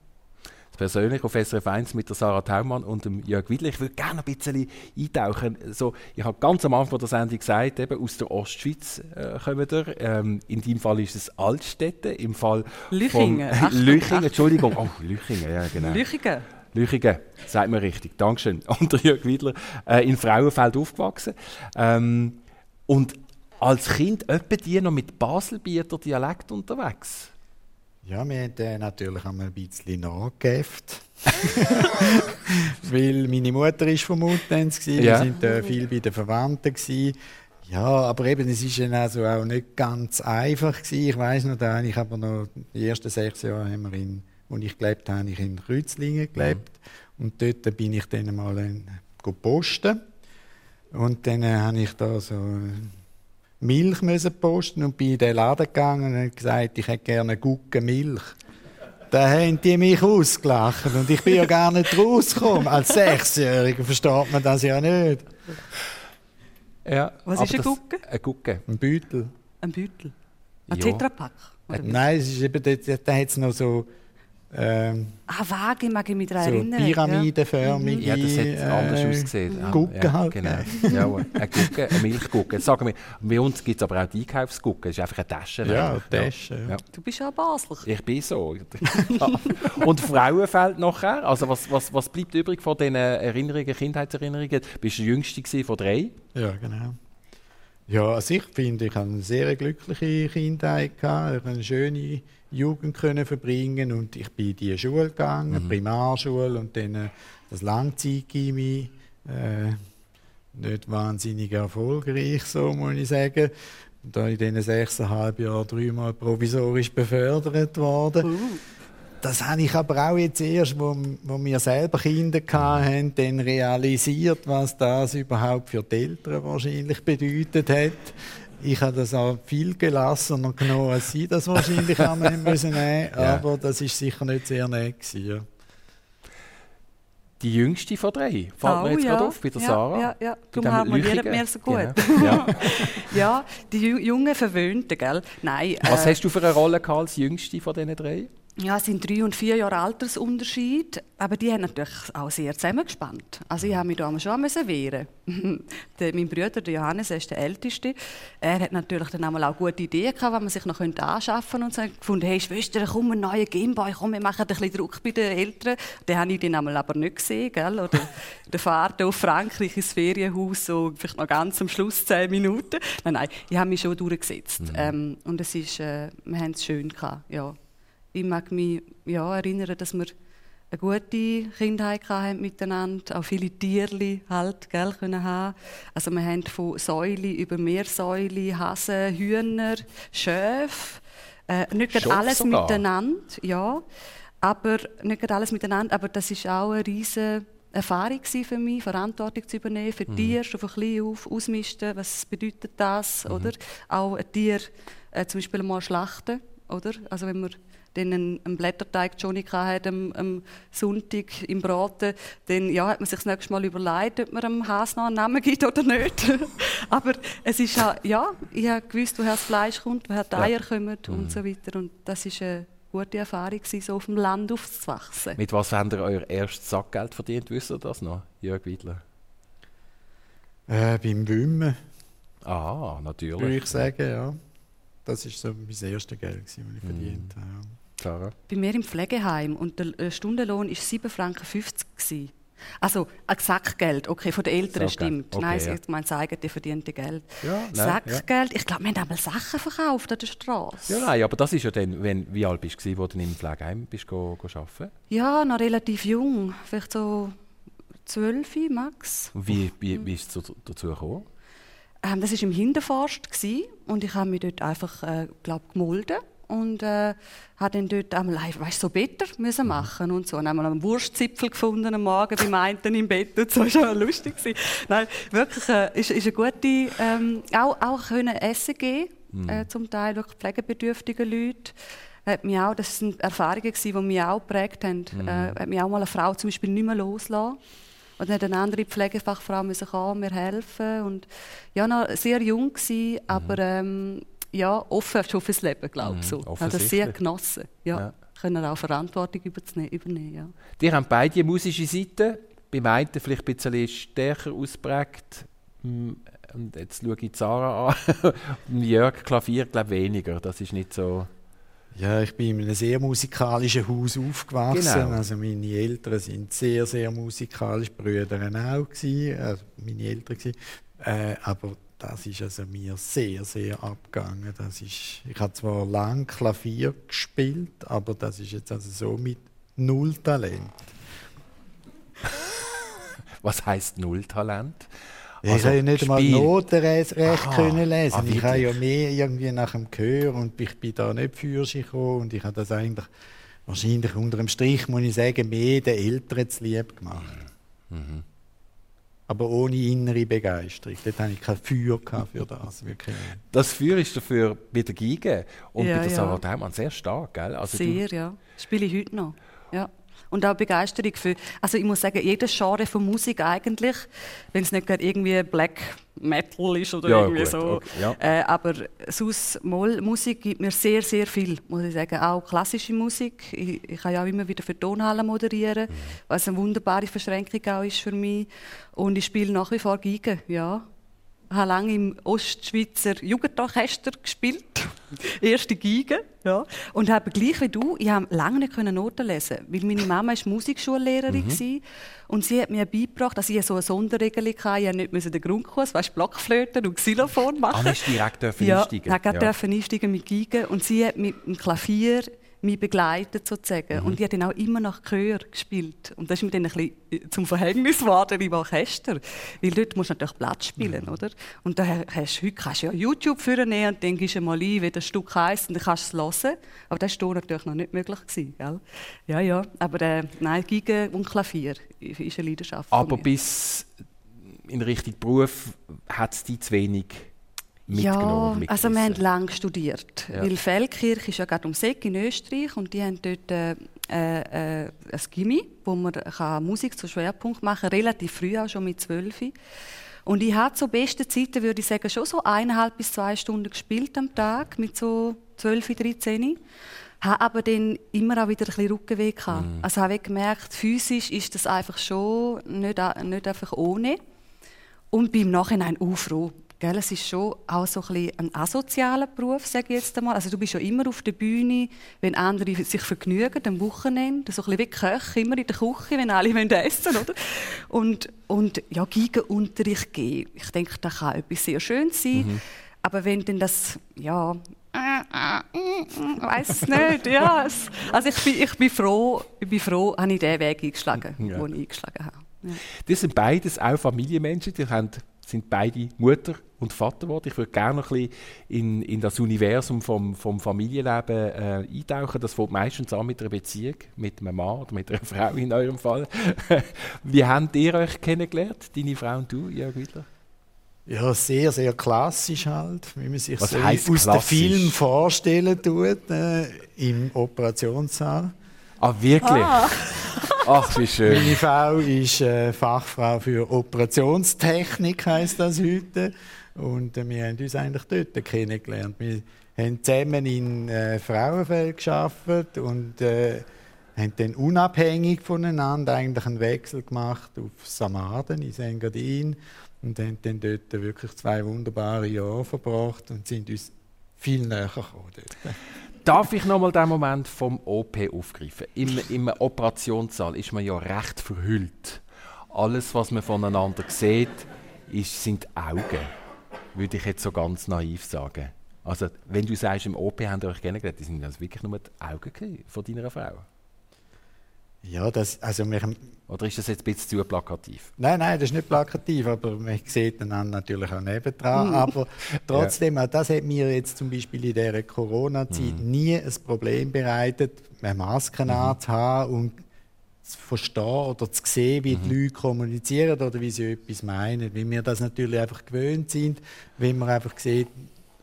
Speaker 3: persönlich auf SRF 1 mit der Sarah Thaumann und dem Jörg Widler. Ich würde gerne ein bisschen eintauchen. So, ich habe ganz am Anfang der Sendung gesagt, eben aus der Ostschweiz äh, kommen wir. Ähm, in deinem Fall ist es Altstädte, im Fall
Speaker 4: Lüchingen. <laughs>
Speaker 3: Lüchingen, Entschuldigung. Oh, Lüchingen, ja genau.
Speaker 4: Lüchingen.
Speaker 3: Lüchingen, sagt mir richtig. Dankeschön. <laughs> Und der Jörg Widler äh, in Frauenfeld aufgewachsen. Ähm, und als Kind etwa die noch mit Baselbieter Dialekt unterwegs?
Speaker 5: Ja, wir haben äh, natürlich einmal ein bisschen nachgeäfft. <laughs> Weil meine Mutter ist vom Muttenz, ja. wir sind äh, viel bei den Verwandten. Gewesen. Ja, aber eben, es ist also auch nicht ganz einfach gewesen. Ich weiß noch, da ich aber noch die ersten sechs Jahre haben wir in, wo ich gelebt habe, ich in Kreuzlingen gelebt. Mhm. Und dort bin ich dann mal äh, posten. Und dann äh, habe ich da so Milch müssen posten und bin in den Laden gegangen und gesagt, ich hätte gerne Gucke Milch. Da haben die mich ausgelacht und ich bin ja gar nicht rausgekommen. Als Sechsjähriger versteht man das ja nicht.
Speaker 4: Ja, Was ist ein Gucke?
Speaker 3: Ein Gucke.
Speaker 5: Ein Beutel.
Speaker 4: Ein Beutel? Ein ja. Tetrapack?
Speaker 5: Äh, nein, es ist eben, da, da hat es noch so
Speaker 4: ähm, ah, vage mag ich mich daran so erinnern.
Speaker 5: Pyramidenförmige.
Speaker 3: Ja, das hat äh, anders ausgesehen.
Speaker 5: Ja, Gucke ja, halt.
Speaker 3: Genau. ja, eine Gucke, eine Milchgucke. Sagen wir, bei uns gibt es aber auch die Einkaufsgucke. Das ist einfach eine Tasche.
Speaker 5: Ja, eine Tasche. Ja.
Speaker 4: Du bist ja Basler.
Speaker 3: Ich bin so. <laughs> Und Frauenfeld nachher? Also was, was, was bleibt übrig von diesen Erinnerungen, Kindheitserinnerungen? Bist du der Jüngste von drei?
Speaker 5: Ja, genau. Ja, also ich finde, ich habe eine sehr glückliche Kindheit gehabt, eine schöne Jugend können verbringen und ich bin in die Schule gegangen, mhm. Primarschule und dann äh, das Langzeitgymnasium. Äh, nicht wahnsinnig erfolgreich, so muss ich sagen. Und da in diesen sechseinhalb Jahren dreimal provisorisch befördert worden. Uh. Das habe ich aber auch jetzt erst, wo, wo wir selber Kinder hatten, dann realisiert, was das überhaupt für die Eltern wahrscheinlich bedeutet hat. Ich habe das auch viel gelassener genommen, als Sie das wahrscheinlich haben <laughs> müssen nehmen, ja. aber das ist sicher nicht sehr nett gewesen, ja.
Speaker 3: Die jüngste von drei, fällt oh, mir jetzt ja. gerade auf, bei der
Speaker 4: ja,
Speaker 3: Sarah.
Speaker 4: Ja, ja. Darum haben wir nicht mehr so gut. Genau. Ja. <laughs> ja, die jungen Verwöhnten, gell? Nein.
Speaker 3: Was äh, hast du für eine Rolle gehabt als jüngste von diesen drei?
Speaker 4: Ja, es sind drei und vier Jahre Altersunterschied, aber die haben natürlich auch sehr zusammengespannt. Also ich habe mich da schon müssen wehren. <laughs> der, mein Bruder, der Johannes, er ist der Älteste. Er hat natürlich dann einmal auch gute Ideen gehabt, was man sich noch anschaffen könnte und so. Ich gefunden, hey Schwester, komm, ein neuer Gameboy, komm, wir machen ein bisschen Druck bei den Eltern. Den habe ich dann einmal aber nicht gesehen, gell? Oder <laughs> der Fahrt auf Frankreich ins Ferienhaus, so vielleicht noch ganz am Schluss zehn Minuten. Nein, nein, ich habe mich schon durchgesetzt. Mhm. Ähm, und es ist, äh, wir haben es schön gehabt, ja ich mag mich ja, erinnern, dass wir eine gute Kindheit hatten miteinander, auch viele Tiere halt, gell, können haben. Also wir haben von Säule über Meersäule, Hasen, Hühner, Schöfe, äh, nicht alles sogar. miteinander, ja, aber nicht alles miteinander, aber das ist auch eine riesige Erfahrung für mich, Verantwortung zu übernehmen für mhm. Tiere, schon von klein auf ausmisten, was bedeutet das, mhm. oder? Auch ein Tier äh, zum Beispiel mal schlachten, oder? Also wenn wir dann einen, einen Blätterteig Johnny hatte am, am Sonntag im Braten, dann ja, hat man sich das nächste Mal überlegt, ob man dem Hase noch einen Namen gibt oder nicht. <laughs> Aber es ist ja, ja, ich habe gewusst, woher das Fleisch kommt, woher die Eier ja. kommen und mhm. so weiter. Und das ist eine gute Erfahrung, so auf dem Land aufzuwachsen.
Speaker 3: Mit was habt ihr euer erstes Sackgeld verdient? Wisst ihr das noch, Jörg Wiedler?
Speaker 5: Äh, beim Wimmen.
Speaker 3: Ah, natürlich.
Speaker 5: Würde ich sagen, ja. Das war so mein erstes Geld, das ich mhm. verdient habe.
Speaker 3: Sarah?
Speaker 4: Bei mir im Pflegeheim und der äh, Stundenlohn war 7,50 Franken. Also ein Sackgeld, okay, von den Eltern stimmt. Okay, nein, ja. ich meine, das eigene verdiente Geld. Ja, nein, Sackgeld, ja. ich glaube, wir haben einmal Sachen verkauft an der Straße.
Speaker 3: Ja, nein, aber das ist ja dann, wenn, wie alt bist du, als du im Pflegeheim bist go, go arbeiten?
Speaker 4: Ja, noch relativ jung, vielleicht so zwölf, max.
Speaker 3: Und wie, wie, wie ist es dazu gekommen?
Speaker 4: Ähm, das war im Hinterforst und ich habe mich dort einfach, äh, glaube gemolden und äh, hat dann dort einmal, weißt, so Better müssen machen und so. Und einmal einen Wurstzipfel gefunden am Morgen beim einen im Bett und so. <laughs> Das war lustig. Nein, wirklich, äh, ist, ist eine gute, ähm, auch, auch können Essen geben, mhm. äh, zum Teil wirklich pflegebedürftige Leute. Hat mich auch, das sind Erfahrungen die mich auch geprägt haben. Mhm. Äh, hat mich auch mal eine Frau zum Beispiel nicht mehr loslassen. Und dann hat eine andere Pflegefachfrau müssen kommen, mir helfen und ja, noch sehr jung gewesen, mhm. aber ähm, ja, offen schon fürs Leben, glaube ich. Mhm, so. Habe das sehr genossen. Ja. ja. Können auch Verantwortung übernehmen. Ja.
Speaker 3: Die haben beide musische Seiten. Beim einen vielleicht ein bisschen stärker ausprägt. Hm, und jetzt schaue ich Zara an. <laughs> Jörg Klavier, glaube weniger. Das ist nicht so.
Speaker 5: Ja, ich bin in einem sehr musikalischen Haus aufgewachsen. Genau. Also meine Eltern sind sehr, sehr musikalisch, Brüder auch gewesen, also meine Eltern gewesen. Äh, aber das ist also mir sehr, sehr abgegangen. Das ist, ich habe zwar lang Klavier gespielt, aber das ist jetzt also so mit null Talent. <laughs>
Speaker 3: Was heißt null Talent?
Speaker 5: Also, ich habe ja nicht einmal Noten recht Aha. können lesen. Ah, ich habe ja mehr irgendwie nach dem Gehör und ich bin da nicht für gekommen und ich habe das eigentlich wahrscheinlich unter dem Strich, muss ich sagen, mehr den Eltern zu lieb gemacht. Mhm aber ohne innere Begeisterung. Dort hatte ich kein Feuer für das. Wirklich.
Speaker 3: Das Feuer ist dafür bei der Geige und ja, bei der ja. Sarah Daumann sehr stark, gell?
Speaker 4: Also sehr, ja. Spiele ich heute noch. Ja und auch Begeisterung für, also ich muss sagen, jedes Genre von Musik eigentlich, wenn es nicht gerade irgendwie Black Metal ist oder ja, irgendwie gut, so, okay, ja. äh, aber sonst mal, Musik gibt mir sehr, sehr viel, muss ich sagen, auch klassische Musik. Ich, ich kann ja auch immer wieder für Tonhallen moderieren, mhm. was eine wunderbare Verschränkung auch ist für mich und ich spiele nach wie vor Geige, ja habe lange im Ostschweizer Jugendorchester gespielt, <laughs> erste Geige, ja. Und habe gleich wie du, ich habe lange nicht Noten lesen, weil meine Mama ist Musikschullehrerin mhm. und sie hat mir beigebracht, dass ich so eine Sonderregelung hatte, ich nicht müssen den Grundkurs, weißt, Blockflöten und Xylophon machen.
Speaker 3: Ah, direkt dürfen
Speaker 4: ja,
Speaker 3: einsteigen.
Speaker 4: Ja, ja. dürfen einsteigen mit Geige und sie hat mit dem Klavier mich begleitet sozusagen. Mhm. Und ich habe dann auch immer nach Chör gespielt. Und das ist mir dann ein bisschen äh, zum Verhängnis geworden im Orchester. Weil dort musst du natürlich Platz spielen, mhm. oder? Und da hast du, heute kannst du ja YouTube führen und dann gehst du mal ein, wie das Stück heisst, und dann kannst du es hören. Aber das war natürlich noch nicht möglich. Gewesen, gell? Ja, ja. Aber äh, nein, Geige und Klavier ist eine Leidenschaft
Speaker 3: Aber bis in Richtung Beruf hat es dich zu wenig
Speaker 4: ja, also wir haben lange studiert. Ja. Weil Feldkirch ist ja gerade ums Eck in Österreich und die haben dort äh, äh, ein Gimmi, wo man kann Musik zu Schwerpunkt machen kann, relativ früh auch schon mit zwölf. Und ich habe zu besten Zeiten, würde ich sagen, schon so eineinhalb bis zwei Stunden gespielt am Tag mit so 12, 13. habe aber dann immer auch wieder ein bisschen Rückenweh gehabt. Mm. Also habe ich gemerkt, physisch ist das einfach schon nicht, nicht einfach ohne. Und bin im Nachhinein auch froh. Gell, es ist schon auch so ein, ein asozialer Beruf, sage ich jetzt einmal. Also du bist ja immer auf der Bühne, wenn andere sich vergnügen, am Wochenende, so ein bisschen wie Köche, immer in der Küche, wenn alle essen wollen, oder? Und, und ja, Gigenunterricht geben. Ich denke, das kann etwas sehr Schönes sein. Mhm. Aber wenn dann das, ja, weiß es nicht. Ja, es, also ich bin, ich bin froh, ich bin froh, habe ich den Weg eingeschlagen, ja. den ich eingeschlagen habe. Ja.
Speaker 3: Das sind beides auch Familienmenschen, die haben, sind beide Mutter und Vater geworden. Ich würde gerne noch ein bisschen in, in das Universum vom, vom Familienleben äh, eintauchen. Das fängt meistens an mit einer Beziehung, mit einem Mann oder mit einer <laughs> Frau in eurem Fall. <laughs> Wie habt ihr euch kennengelernt, deine Frau und du, Jörg Wittler?
Speaker 5: Ja, sehr, sehr klassisch halt, wie man sich Was so aus dem Film vorstellen tut, äh, im Operationssaal.
Speaker 3: Ah, wirklich? Ah. <laughs> Ach, wie schön.
Speaker 5: Meine Frau ist äh, Fachfrau für Operationstechnik, heißt das heute. Und äh, wir haben uns eigentlich dort kennengelernt. Wir haben zusammen in äh, Frauenfeld geschafft und äh, haben dann unabhängig voneinander eigentlich einen Wechsel gemacht auf Samaden in Engadin und haben dann dort wirklich zwei wunderbare Jahre verbracht und sind uns viel näher gekommen dort.
Speaker 3: Darf ich nochmal den Moment vom OP aufgreifen? Im, Im Operationssaal ist man ja recht verhüllt. Alles, was man voneinander sieht, ist, sind Augen. Würde ich jetzt so ganz naiv sagen. Also, wenn du sagst, im OP haben ihr euch kennengelernt, sind das wirklich nur die Augen von deiner Frau?
Speaker 5: Ja, das, also wir,
Speaker 3: Oder ist das jetzt ein bisschen zu plakativ?
Speaker 5: Nein, nein, das ist nicht plakativ, aber man sieht einander natürlich auch nebendran. Mhm. aber trotzdem, ja. das hat mir jetzt zum Beispiel in dieser Corona-Zeit mhm. nie ein Problem bereitet, eine Maske mhm. anzuhaben und zu verstehen oder zu sehen, wie mhm. die Leute kommunizieren oder wie sie etwas meinen. Weil wir das natürlich einfach gewöhnt sind, wenn man einfach sieht,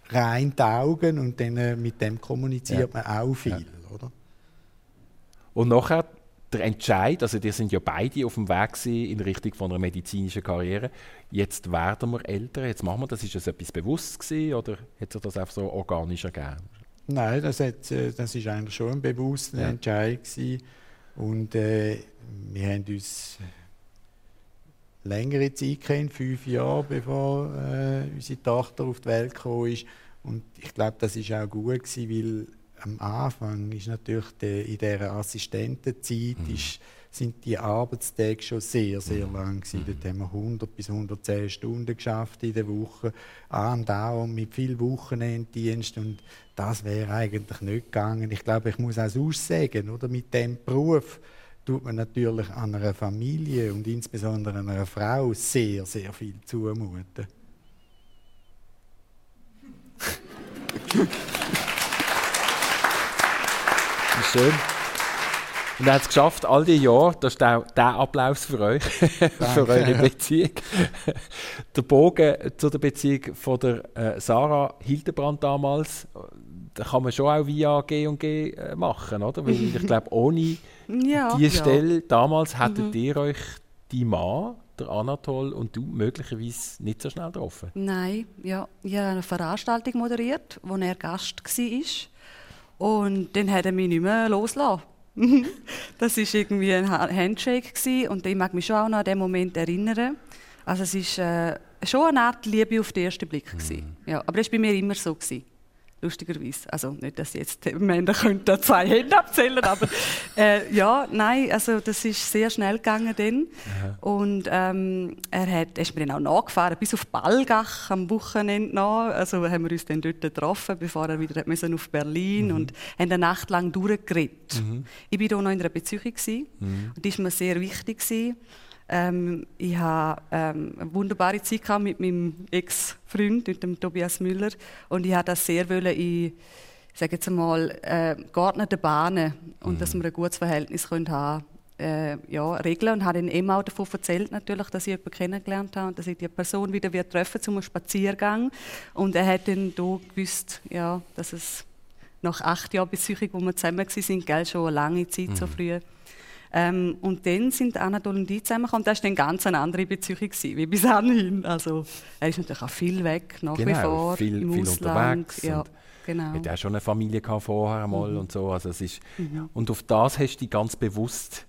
Speaker 5: rein die Augen und dann äh, mit dem kommuniziert ja. man auch viel. Ja. Oder?
Speaker 3: Und nachher der Entscheid, also die sind ja beide auf dem Weg in Richtung von einer medizinischen Karriere. Jetzt werden wir älter, jetzt machen wir das. Ist das etwas bewusst gewesen, oder hat sich das einfach so organisch ergeben?
Speaker 5: Nein, das, hat, äh, das ist eigentlich schon ein bewusster ja. Entscheid gewesen. Und äh, wir haben uns längere Zeit kennt, fünf Jahre bevor äh, unsere Tochter auf die Welt gekommen ist. Und ich glaube, das ist auch gut gewesen, weil am Anfang ist natürlich die, in dieser Assistentenzeit mhm. ist, sind die Arbeitstage schon sehr, sehr mhm. lang gewesen. Mhm. Dort haben wir 100 bis 110 Stunden geschafft in der Woche, andauernd mit viel Wochenenddienst und das wäre eigentlich nicht gegangen. Ich glaube, ich muss auch aussagen, oder mit dem Beruf tut man natürlich an einer Familie und insbesondere an einer Frau sehr, sehr viel zumuten.
Speaker 3: Schön. Und er hat es geschafft, all die Jahre, das ist der, der Applaus für euch, <laughs> für eure Beziehung. der Bogen zu der Beziehung von der äh, Sarah Hildebrand damals, da kann man schon auch via G und G äh, machen, oder? Weil <laughs> ich glaube, ohne ja, diese Stelle ja. damals hättet mhm. ihr euch die Mann, der Anatol und du möglicherweise nicht so schnell getroffen.
Speaker 4: Nein, ja, ich habe eine Veranstaltung moderiert, wo er Gast war. Und dann hat er mich nicht mehr losgelassen. <laughs> das war irgendwie ein Handshake gewesen, und ich mag mich schon auch noch an den Moment erinnern. Also es war äh, schon eine Art Liebe auf den ersten Blick. Mhm. Ja, aber das war bei mir immer so. Gewesen lustigerweise. Also nicht, dass jetzt <laughs> die Männer da zwei Hände abzählen, aber <laughs> äh, ja, nein, also das ist sehr schnell gegangen dann. Und ähm, er, hat, er ist mir dann auch nachgefahren, bis auf Balgach am Wochenende noch. Also haben wir uns dann dort getroffen, bevor er wieder müssen auf Berlin mhm. und haben eine Nacht lang durchgeredet. Mhm. Ich war auch noch in einer Beziehung mhm. und das war mir sehr wichtig. Gewesen. Ähm, ich hatte ähm, eine wunderbare Zeit mit meinem Ex-Freund, mit dem Tobias Müller. Und ich wollte das sehr wollen in, sage jetzt einmal, äh, geordneten Bahnen und mhm. dass wir ein gutes Verhältnis können haben äh, ja, regeln und habe dann eben auch davon erzählt, natürlich, dass ich jemanden kennengelernt habe und dass ich die Person wieder wird treffen zum Spaziergang. Und er hat dann da gewusst, ja, dass es nach acht Jahren Besuchung, wo wir zusammen waren, gell, schon eine lange Zeit mhm. so früh ähm, und dann sind Anatol und ich zusammengekommen. Das war dann ganz eine andere Beziehung wie bis anhin. Also, er ist natürlich auch viel weg, nach
Speaker 3: genau,
Speaker 4: wie vor,
Speaker 3: viel,
Speaker 4: im
Speaker 3: viel
Speaker 4: Ausland.
Speaker 3: Unterwegs ja.
Speaker 4: genau.
Speaker 3: Hat auch schon eine Familie gehabt vorher mal
Speaker 4: Mhm.
Speaker 3: und so. Also es ist, Und auf das hast du dich ganz bewusst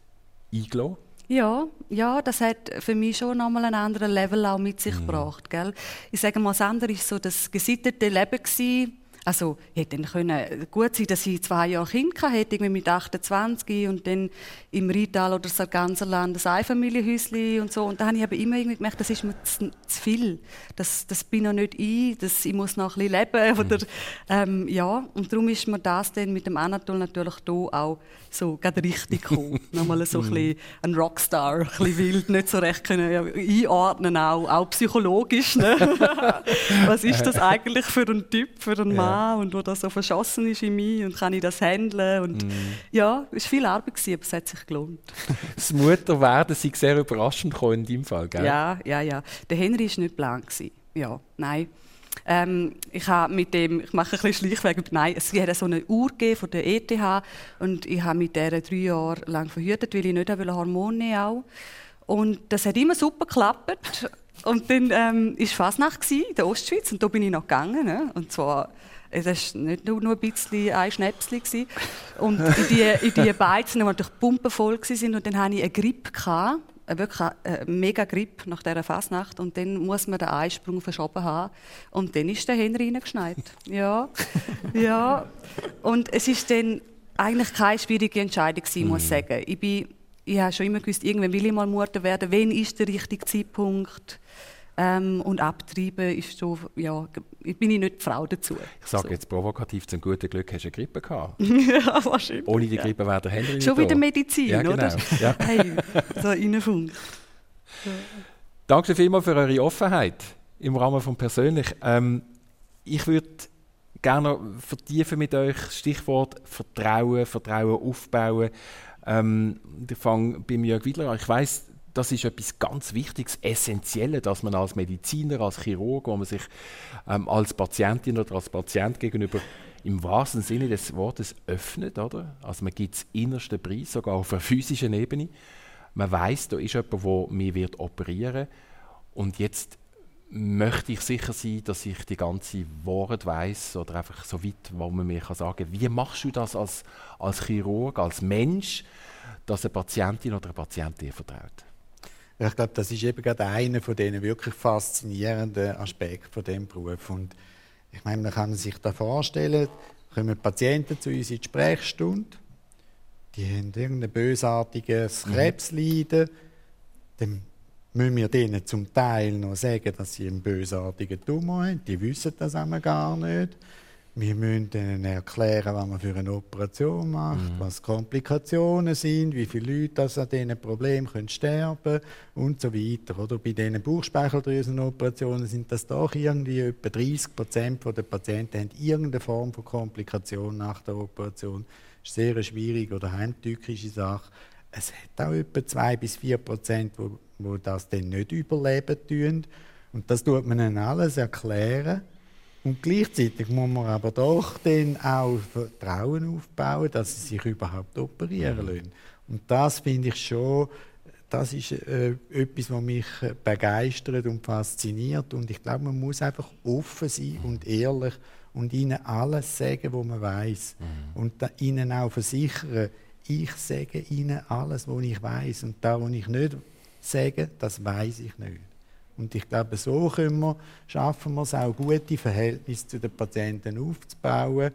Speaker 3: eingelassen.
Speaker 4: Ja, ja, das hat für mich schon nochmal einen anderen Level auch mit sich gebracht. Gell? Ich sage mal, das andere war so das gesittete Leben. Gewesen. Also, ich hätte dann können gut sein, dass ich zwei Jahre Kind hatte, irgendwie mit 28 und dann im Rital oder Sarganserland ein Einfamilienhäuschen und so. Und da habe ich aber immer irgendwie gemerkt, das ist mir zu, zu viel. Das, das bin noch nicht ich, das, ich muss noch ein bisschen leben. Oder, ähm, ja, und darum ist mir das dann mit dem Anatol natürlich hier auch so gerade richtig gekommen. <laughs> Nochmal so ein bisschen ein Rockstar, ein bisschen wild, nicht so recht können einordnen, auch, auch psychologisch. Ne? <laughs> Was ist das eigentlich für ein Typ, für einen Mann und wo das so verschossen ist in mich und kann ich das handeln? Und ja, es war viel Arbeit, gewesen, aber es hat sich gelohnt. <laughs>
Speaker 3: Das Mutterwerden sei sehr überraschend in deinem Fall, gell?
Speaker 4: Ja, ja, ja. Der Henry war nicht blank. Ja, nein. Ähm, ich habe mit dem, ich mache ein bisschen Schleichweg, nein, es hat so eine Uhr von der ETH und ich habe mit der drei Jahre lang verhütet, weil ich nicht Hormone nehmen auch. Und das hat immer super geklappt. Und dann ähm, war Fasnacht in der Ostschweiz und da bin ich noch gegangen. Ne? Und zwar, äh, das war nicht nur, nur ein bisschen ein gewesen. Und in die, in die Beizen, die natürlich pumpenvoll waren, und dann hatte ich eine Grippe. Gehabt, äh, wirklich eine mega Grippe nach dieser Fasnacht. Und dann muss man den Einsprung verschoben haben. Und dann ist der Henry reingeschneit. Ja, ja. Und es ist dann eigentlich keine schwierige Entscheidung gewesen, muss ich sagen. Ich bin ich habe schon immer gewusst, irgendwann will ich mal Mutter werden. Wann ist der richtige Zeitpunkt? Ähm, und abtreiben ist so, ja, bin ich nicht die Frau dazu.
Speaker 3: Ich sage
Speaker 4: so.
Speaker 3: jetzt provokativ, zum guten Glück hast du eine Grippe gehabt. <laughs>
Speaker 4: ja, wahrscheinlich.
Speaker 3: Ohne die Grippe wäre der Henry
Speaker 4: Schon
Speaker 3: nicht
Speaker 4: wieder
Speaker 3: da.
Speaker 4: Medizin,
Speaker 3: Ja, genau.
Speaker 4: oder?
Speaker 3: Ja. <laughs>
Speaker 4: Hey, so Reinfunk.
Speaker 3: Danke vielmals für eure Offenheit im Rahmen von persönlich. Ähm, ich würde gerne noch vertiefen mit euch das Stichwort Vertrauen, Vertrauen aufbauen. Ähm, ich fange beim Jörg Wiedler an. Ich weiß, das ist etwas ganz Wichtiges, Essentielles, dass man als Mediziner, als Chirurg, wo man sich ähm, als Patientin oder als Patient gegenüber im wahrsten Sinne des Wortes öffnet, oder? Also man gibt das innerste Preis, sogar auf einer physischen Ebene. Man weiß, da ist jemand, der mich wird operieren und jetzt möchte ich sicher sein, dass ich die ganze Wahrheit weiß oder einfach so weit, wo man mir kann sagen, wie machst du das als, als Chirurg, als Mensch, dass eine Patientin oder ein Patient dir vertraut?
Speaker 5: Ich glaube, das ist eben gerade einer von diesen wirklich faszinierenden Aspekten von dem Beruf. Und ich meine, man kann sich da vorstellen, kommen Patienten zu uns in die Sprechstunde, die haben irgendein bösartiges Krebsleiden, dann müssen wir denen zum Teil noch sagen, dass sie einen bösartigen Tumor haben. Die wissen das einmal gar nicht. Wir müssen ihnen erklären, was man für eine Operation macht, was die Komplikationen sind, wie viele Leute das an diesen Problemen können sterben und so weiter. Oder bei diesen Bauchspeicheldrüsenoperationen sind das doch irgendwie etwa 30 Prozent der Patienten haben irgendeine Form von Komplikation nach der Operation. Das ist eine sehr schwierige oder heimtückische Sache. Es hat auch etwa 2 bis 4 Prozent, wo, wo das dann nicht überleben tun. Und das tut man ihnen alles erklären. Und gleichzeitig muss man aber doch dann auch Vertrauen aufbauen, dass sie sich überhaupt operieren lassen. Und das finde ich schon, das ist äh, etwas, was mich begeistert und fasziniert. Und ich glaube, man muss einfach offen sein und ehrlich und ihnen alles sagen, was man weiß. Und da, ihnen auch versichern, ich sage ihnen alles, was ich weiß. Und da, was ich nicht sage, das weiß ich nicht. Und ich glaube, so können wir, schaffen wir es auch, gute Verhältnisse zu den Patienten aufzubauen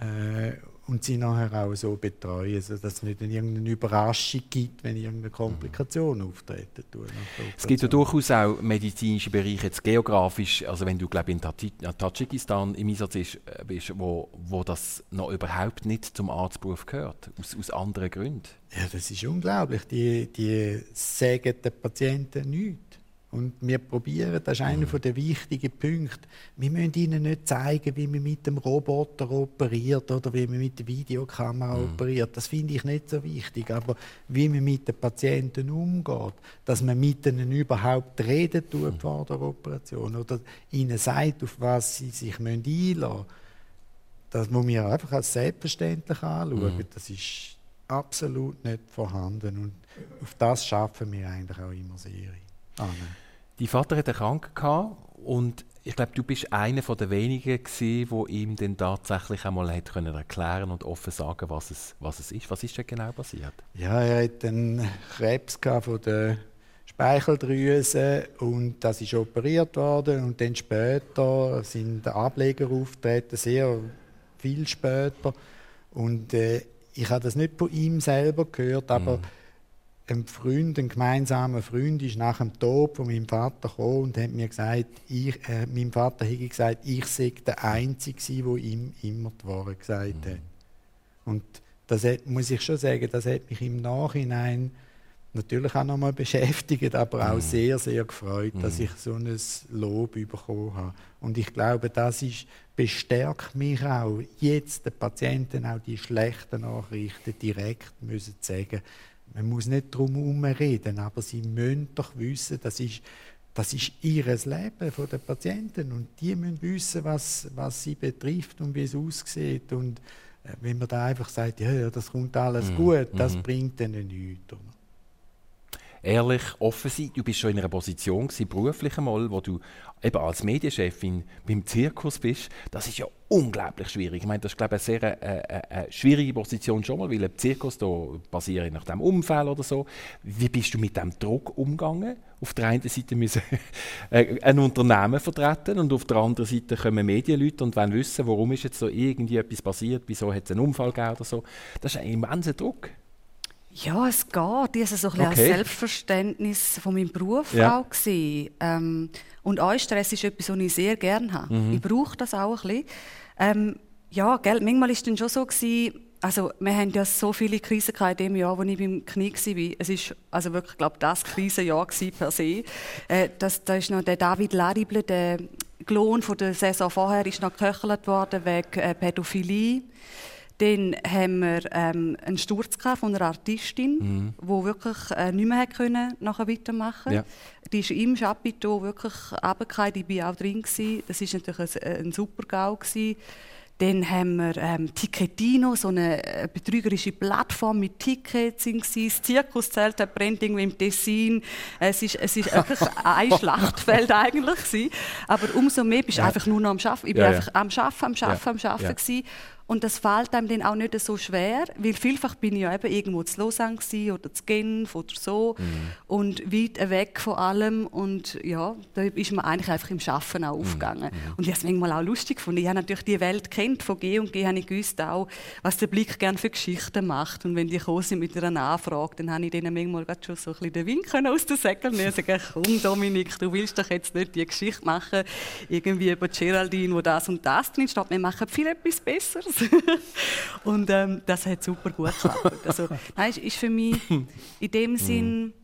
Speaker 5: äh, und sie nachher auch so betreuen, sodass es nicht irgendeine Überraschung gibt, wenn irgendeine Komplikation auftreten tut.
Speaker 3: Es gibt ja durchaus auch medizinische Bereiche, jetzt geografisch, also wenn du glaube in Tadsch- Tadschikistan im Einsatz äh, bist, wo, wo das noch überhaupt nicht zum Arztberuf gehört, aus, aus anderen Gründen.
Speaker 5: Ja, das ist unglaublich. Die, die sagen den Patienten nichts. Und wir probieren, das ist einer der wichtigen Punkte. Wir müssen ihnen nicht zeigen, wie man mit dem Roboter operiert oder wie man mit der Videokamera operiert. Das finde ich nicht so wichtig. Aber wie man mit den Patienten umgeht, dass man mit ihnen überhaupt reden tut vor der Operation oder ihnen sagt, auf was sie sich einlassen müssen. Das muss man einfach als selbstverständlich anschauen. Das ist absolut nicht vorhanden. Und auf das schaffen wir eigentlich auch immer sehr. Anne.
Speaker 3: Dein Vater hatte Krank gehabt und ich glaube, du bist einer der wenigen gewesen, wo ihm dann tatsächlich einmal hat können erklären und offen sagen, was es, was es ist. Was ist denn genau passiert?
Speaker 5: Ja, er hat einen Krebs von der Speicheldrüse und das ist operiert worden und dann später sind Ableger auftreten, sehr viel später und äh, ich habe das nicht von ihm selber gehört, aber mm ein Freund, ein gemeinsamer Freund, ist nach dem Tod von meinem Vater gekommen und hat mir gesagt, ich, äh, meinem Vater hätte gesagt, ich sei der Einzige, der ihm immer die Wahrheit gesagt hat. Mhm. Und das hat, muss ich schon sagen, das hat mich im Nachhinein natürlich auch nochmal beschäftigt, aber auch mhm. sehr, sehr gefreut, mhm. dass ich so ein Lob bekommen habe. Und ich glaube, das ist, bestärkt mich auch, jetzt den Patienten auch die schlechten Nachrichten direkt müssen sagen man muss nicht drum herum reden, aber sie müssen doch wissen, das ist, das ist ihr Leben von der Patienten und die müssen wissen, was, was sie betrifft und wie es aussieht. Und äh, wenn man da einfach sagt, ja, das kommt alles mhm. gut, das mhm. bringt ihnen nichts. Oder?
Speaker 3: Ehrlich, offen sein. Du bist schon in einer Position gewesen, beruflich einmal, wo du eben als Medienchefin beim Zirkus bist. Das ist ja unglaublich schwierig. Ich meine, das ist glaube ich, eine sehr äh, äh, eine schwierige Position schon mal, weil ein Zirkus da basiert nach dem Unfall oder so. Wie bist du mit dem Druck umgegangen? Auf der einen Seite müssen <laughs> äh, ein Unternehmen vertreten und auf der anderen Seite kommen Medienleute und wollen wissen, warum ist jetzt so irgendwie etwas passiert, wieso hat es einen Unfall gegeben oder so. Das ist ein immenser Druck.
Speaker 4: Ja, es geht. Ich hatte so ein okay. Selbstverständnis von meinem Beruf ja. auch. Ähm, und Stress ist etwas, was ich sehr gerne habe. Mhm. Ich brauche das auch ein bisschen. Ähm, ja, gell, manchmal war es dann schon so, gewesen, also wir haben ja so viele Krisen in dem Jahr, wo ich beim Knie war. Es war also wirklich, glaube das Krisenjahr per se. Äh, das, da ist noch der David Larible, der Klon von der Saison vorher, ist noch geköchelt worden wegen äh, Pädophilie. Dann haben wir ähm, einen Sturz von einer Artistin, mhm. die wirklich äh, nicht mehr können, nachher weitermachen ja. Die ist im Chapiteau wirklich runtergefallen, ich war auch drin. Gewesen. Das war natürlich ein, ein super GAU. Gewesen. Dann haben wir ähm, Ticketino, so eine äh, betrügerische Plattform mit Tickets. Das Zirkuszelt brennt irgendwie im Tessin. Es ist, es ist wirklich <laughs> ein Schlachtfeld eigentlich. Gewesen. Aber umso mehr bist du ja. einfach nur noch am Arbeiten. Ich war ja, einfach am Arbeiten, am Arbeiten, am Arbeiten. Ja. Und das fällt einem dann auch nicht so schwer, weil vielfach bin ich ja eben irgendwo zu Lausanne oder zu Genf oder so mhm. und weit weg von allem und ja, da ist man eigentlich einfach im Schaffen auch mhm. aufgegangen. Mhm. Und ich habe es manchmal auch lustig gefunden. Ich habe natürlich die Welt kennt von G und G, habe ich gewusst auch, was der Blick gerne für Geschichten macht und wenn die gekommen sind mit einer Nachfrage, dann habe ich denen manchmal schon so ein bisschen den Wind aus den Säckeln nehmen und sagen, <laughs> komm Dominik, du willst doch jetzt nicht die Geschichte machen, irgendwie über Geraldine, wo das und das drin steht. Wir machen viel etwas Besseres. <laughs> und ähm, das hat super gut geklappt. Also, nein, ist für mich in dem <laughs> mhm. Sinn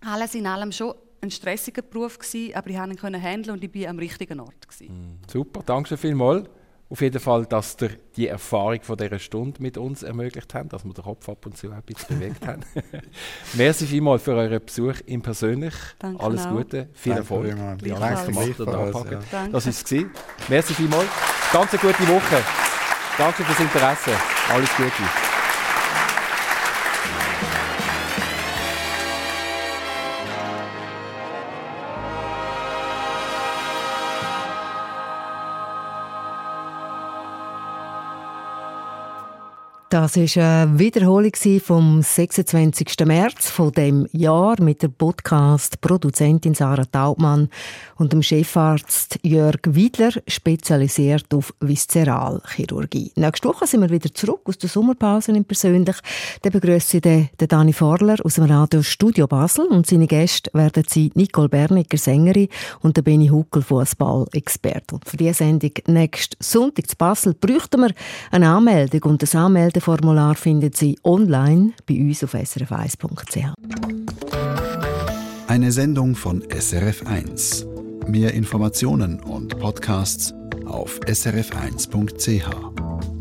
Speaker 4: alles in allem schon ein stressiger Beruf gewesen, aber ich konnte ihn handeln und ich war am richtigen Ort. Gewesen.
Speaker 3: Mhm. Super, danke schön vielmals. Auf jeden Fall, dass ihr die Erfahrung von dieser Stunde mit uns ermöglicht habt, dass wir den Kopf ab und zu ein bisschen bewegt haben. <laughs> Merci vielmals für euren Besuch im Persönlich.
Speaker 4: Danke
Speaker 3: Alles. Gute, viel
Speaker 5: Danke
Speaker 3: Erfolg.
Speaker 5: Ja,
Speaker 3: Danke, ja. Das war es. Merci vielmals. Ganz eine gute Woche. Danke fürs Interesse. Alles Gute.
Speaker 6: Das ist eine Wiederholung vom 26. März von dem Jahr mit der Podcast-Produzentin Sarah Taubmann und dem Chefarzt Jörg Wiedler, spezialisiert auf Viszeralchirurgie. Nächste Woche sind wir wieder zurück aus der Sommerpause in persönlich. Dann begrüße ich den, Dani Forler aus dem Radio Studio Basel und seine Gäste werden sie Nicole Berniger, Sängerin und der Benny Huckel, Fußball-Experte. Für diese Sendung nächsten Sonntag zu Basel bräuchten wir eine Anmeldung und das Anmeldeformular finden Sie online bei uns auf srf1.ch.
Speaker 1: Eine Sendung von SRF1. Mehr Informationen und Podcasts auf srf1.ch.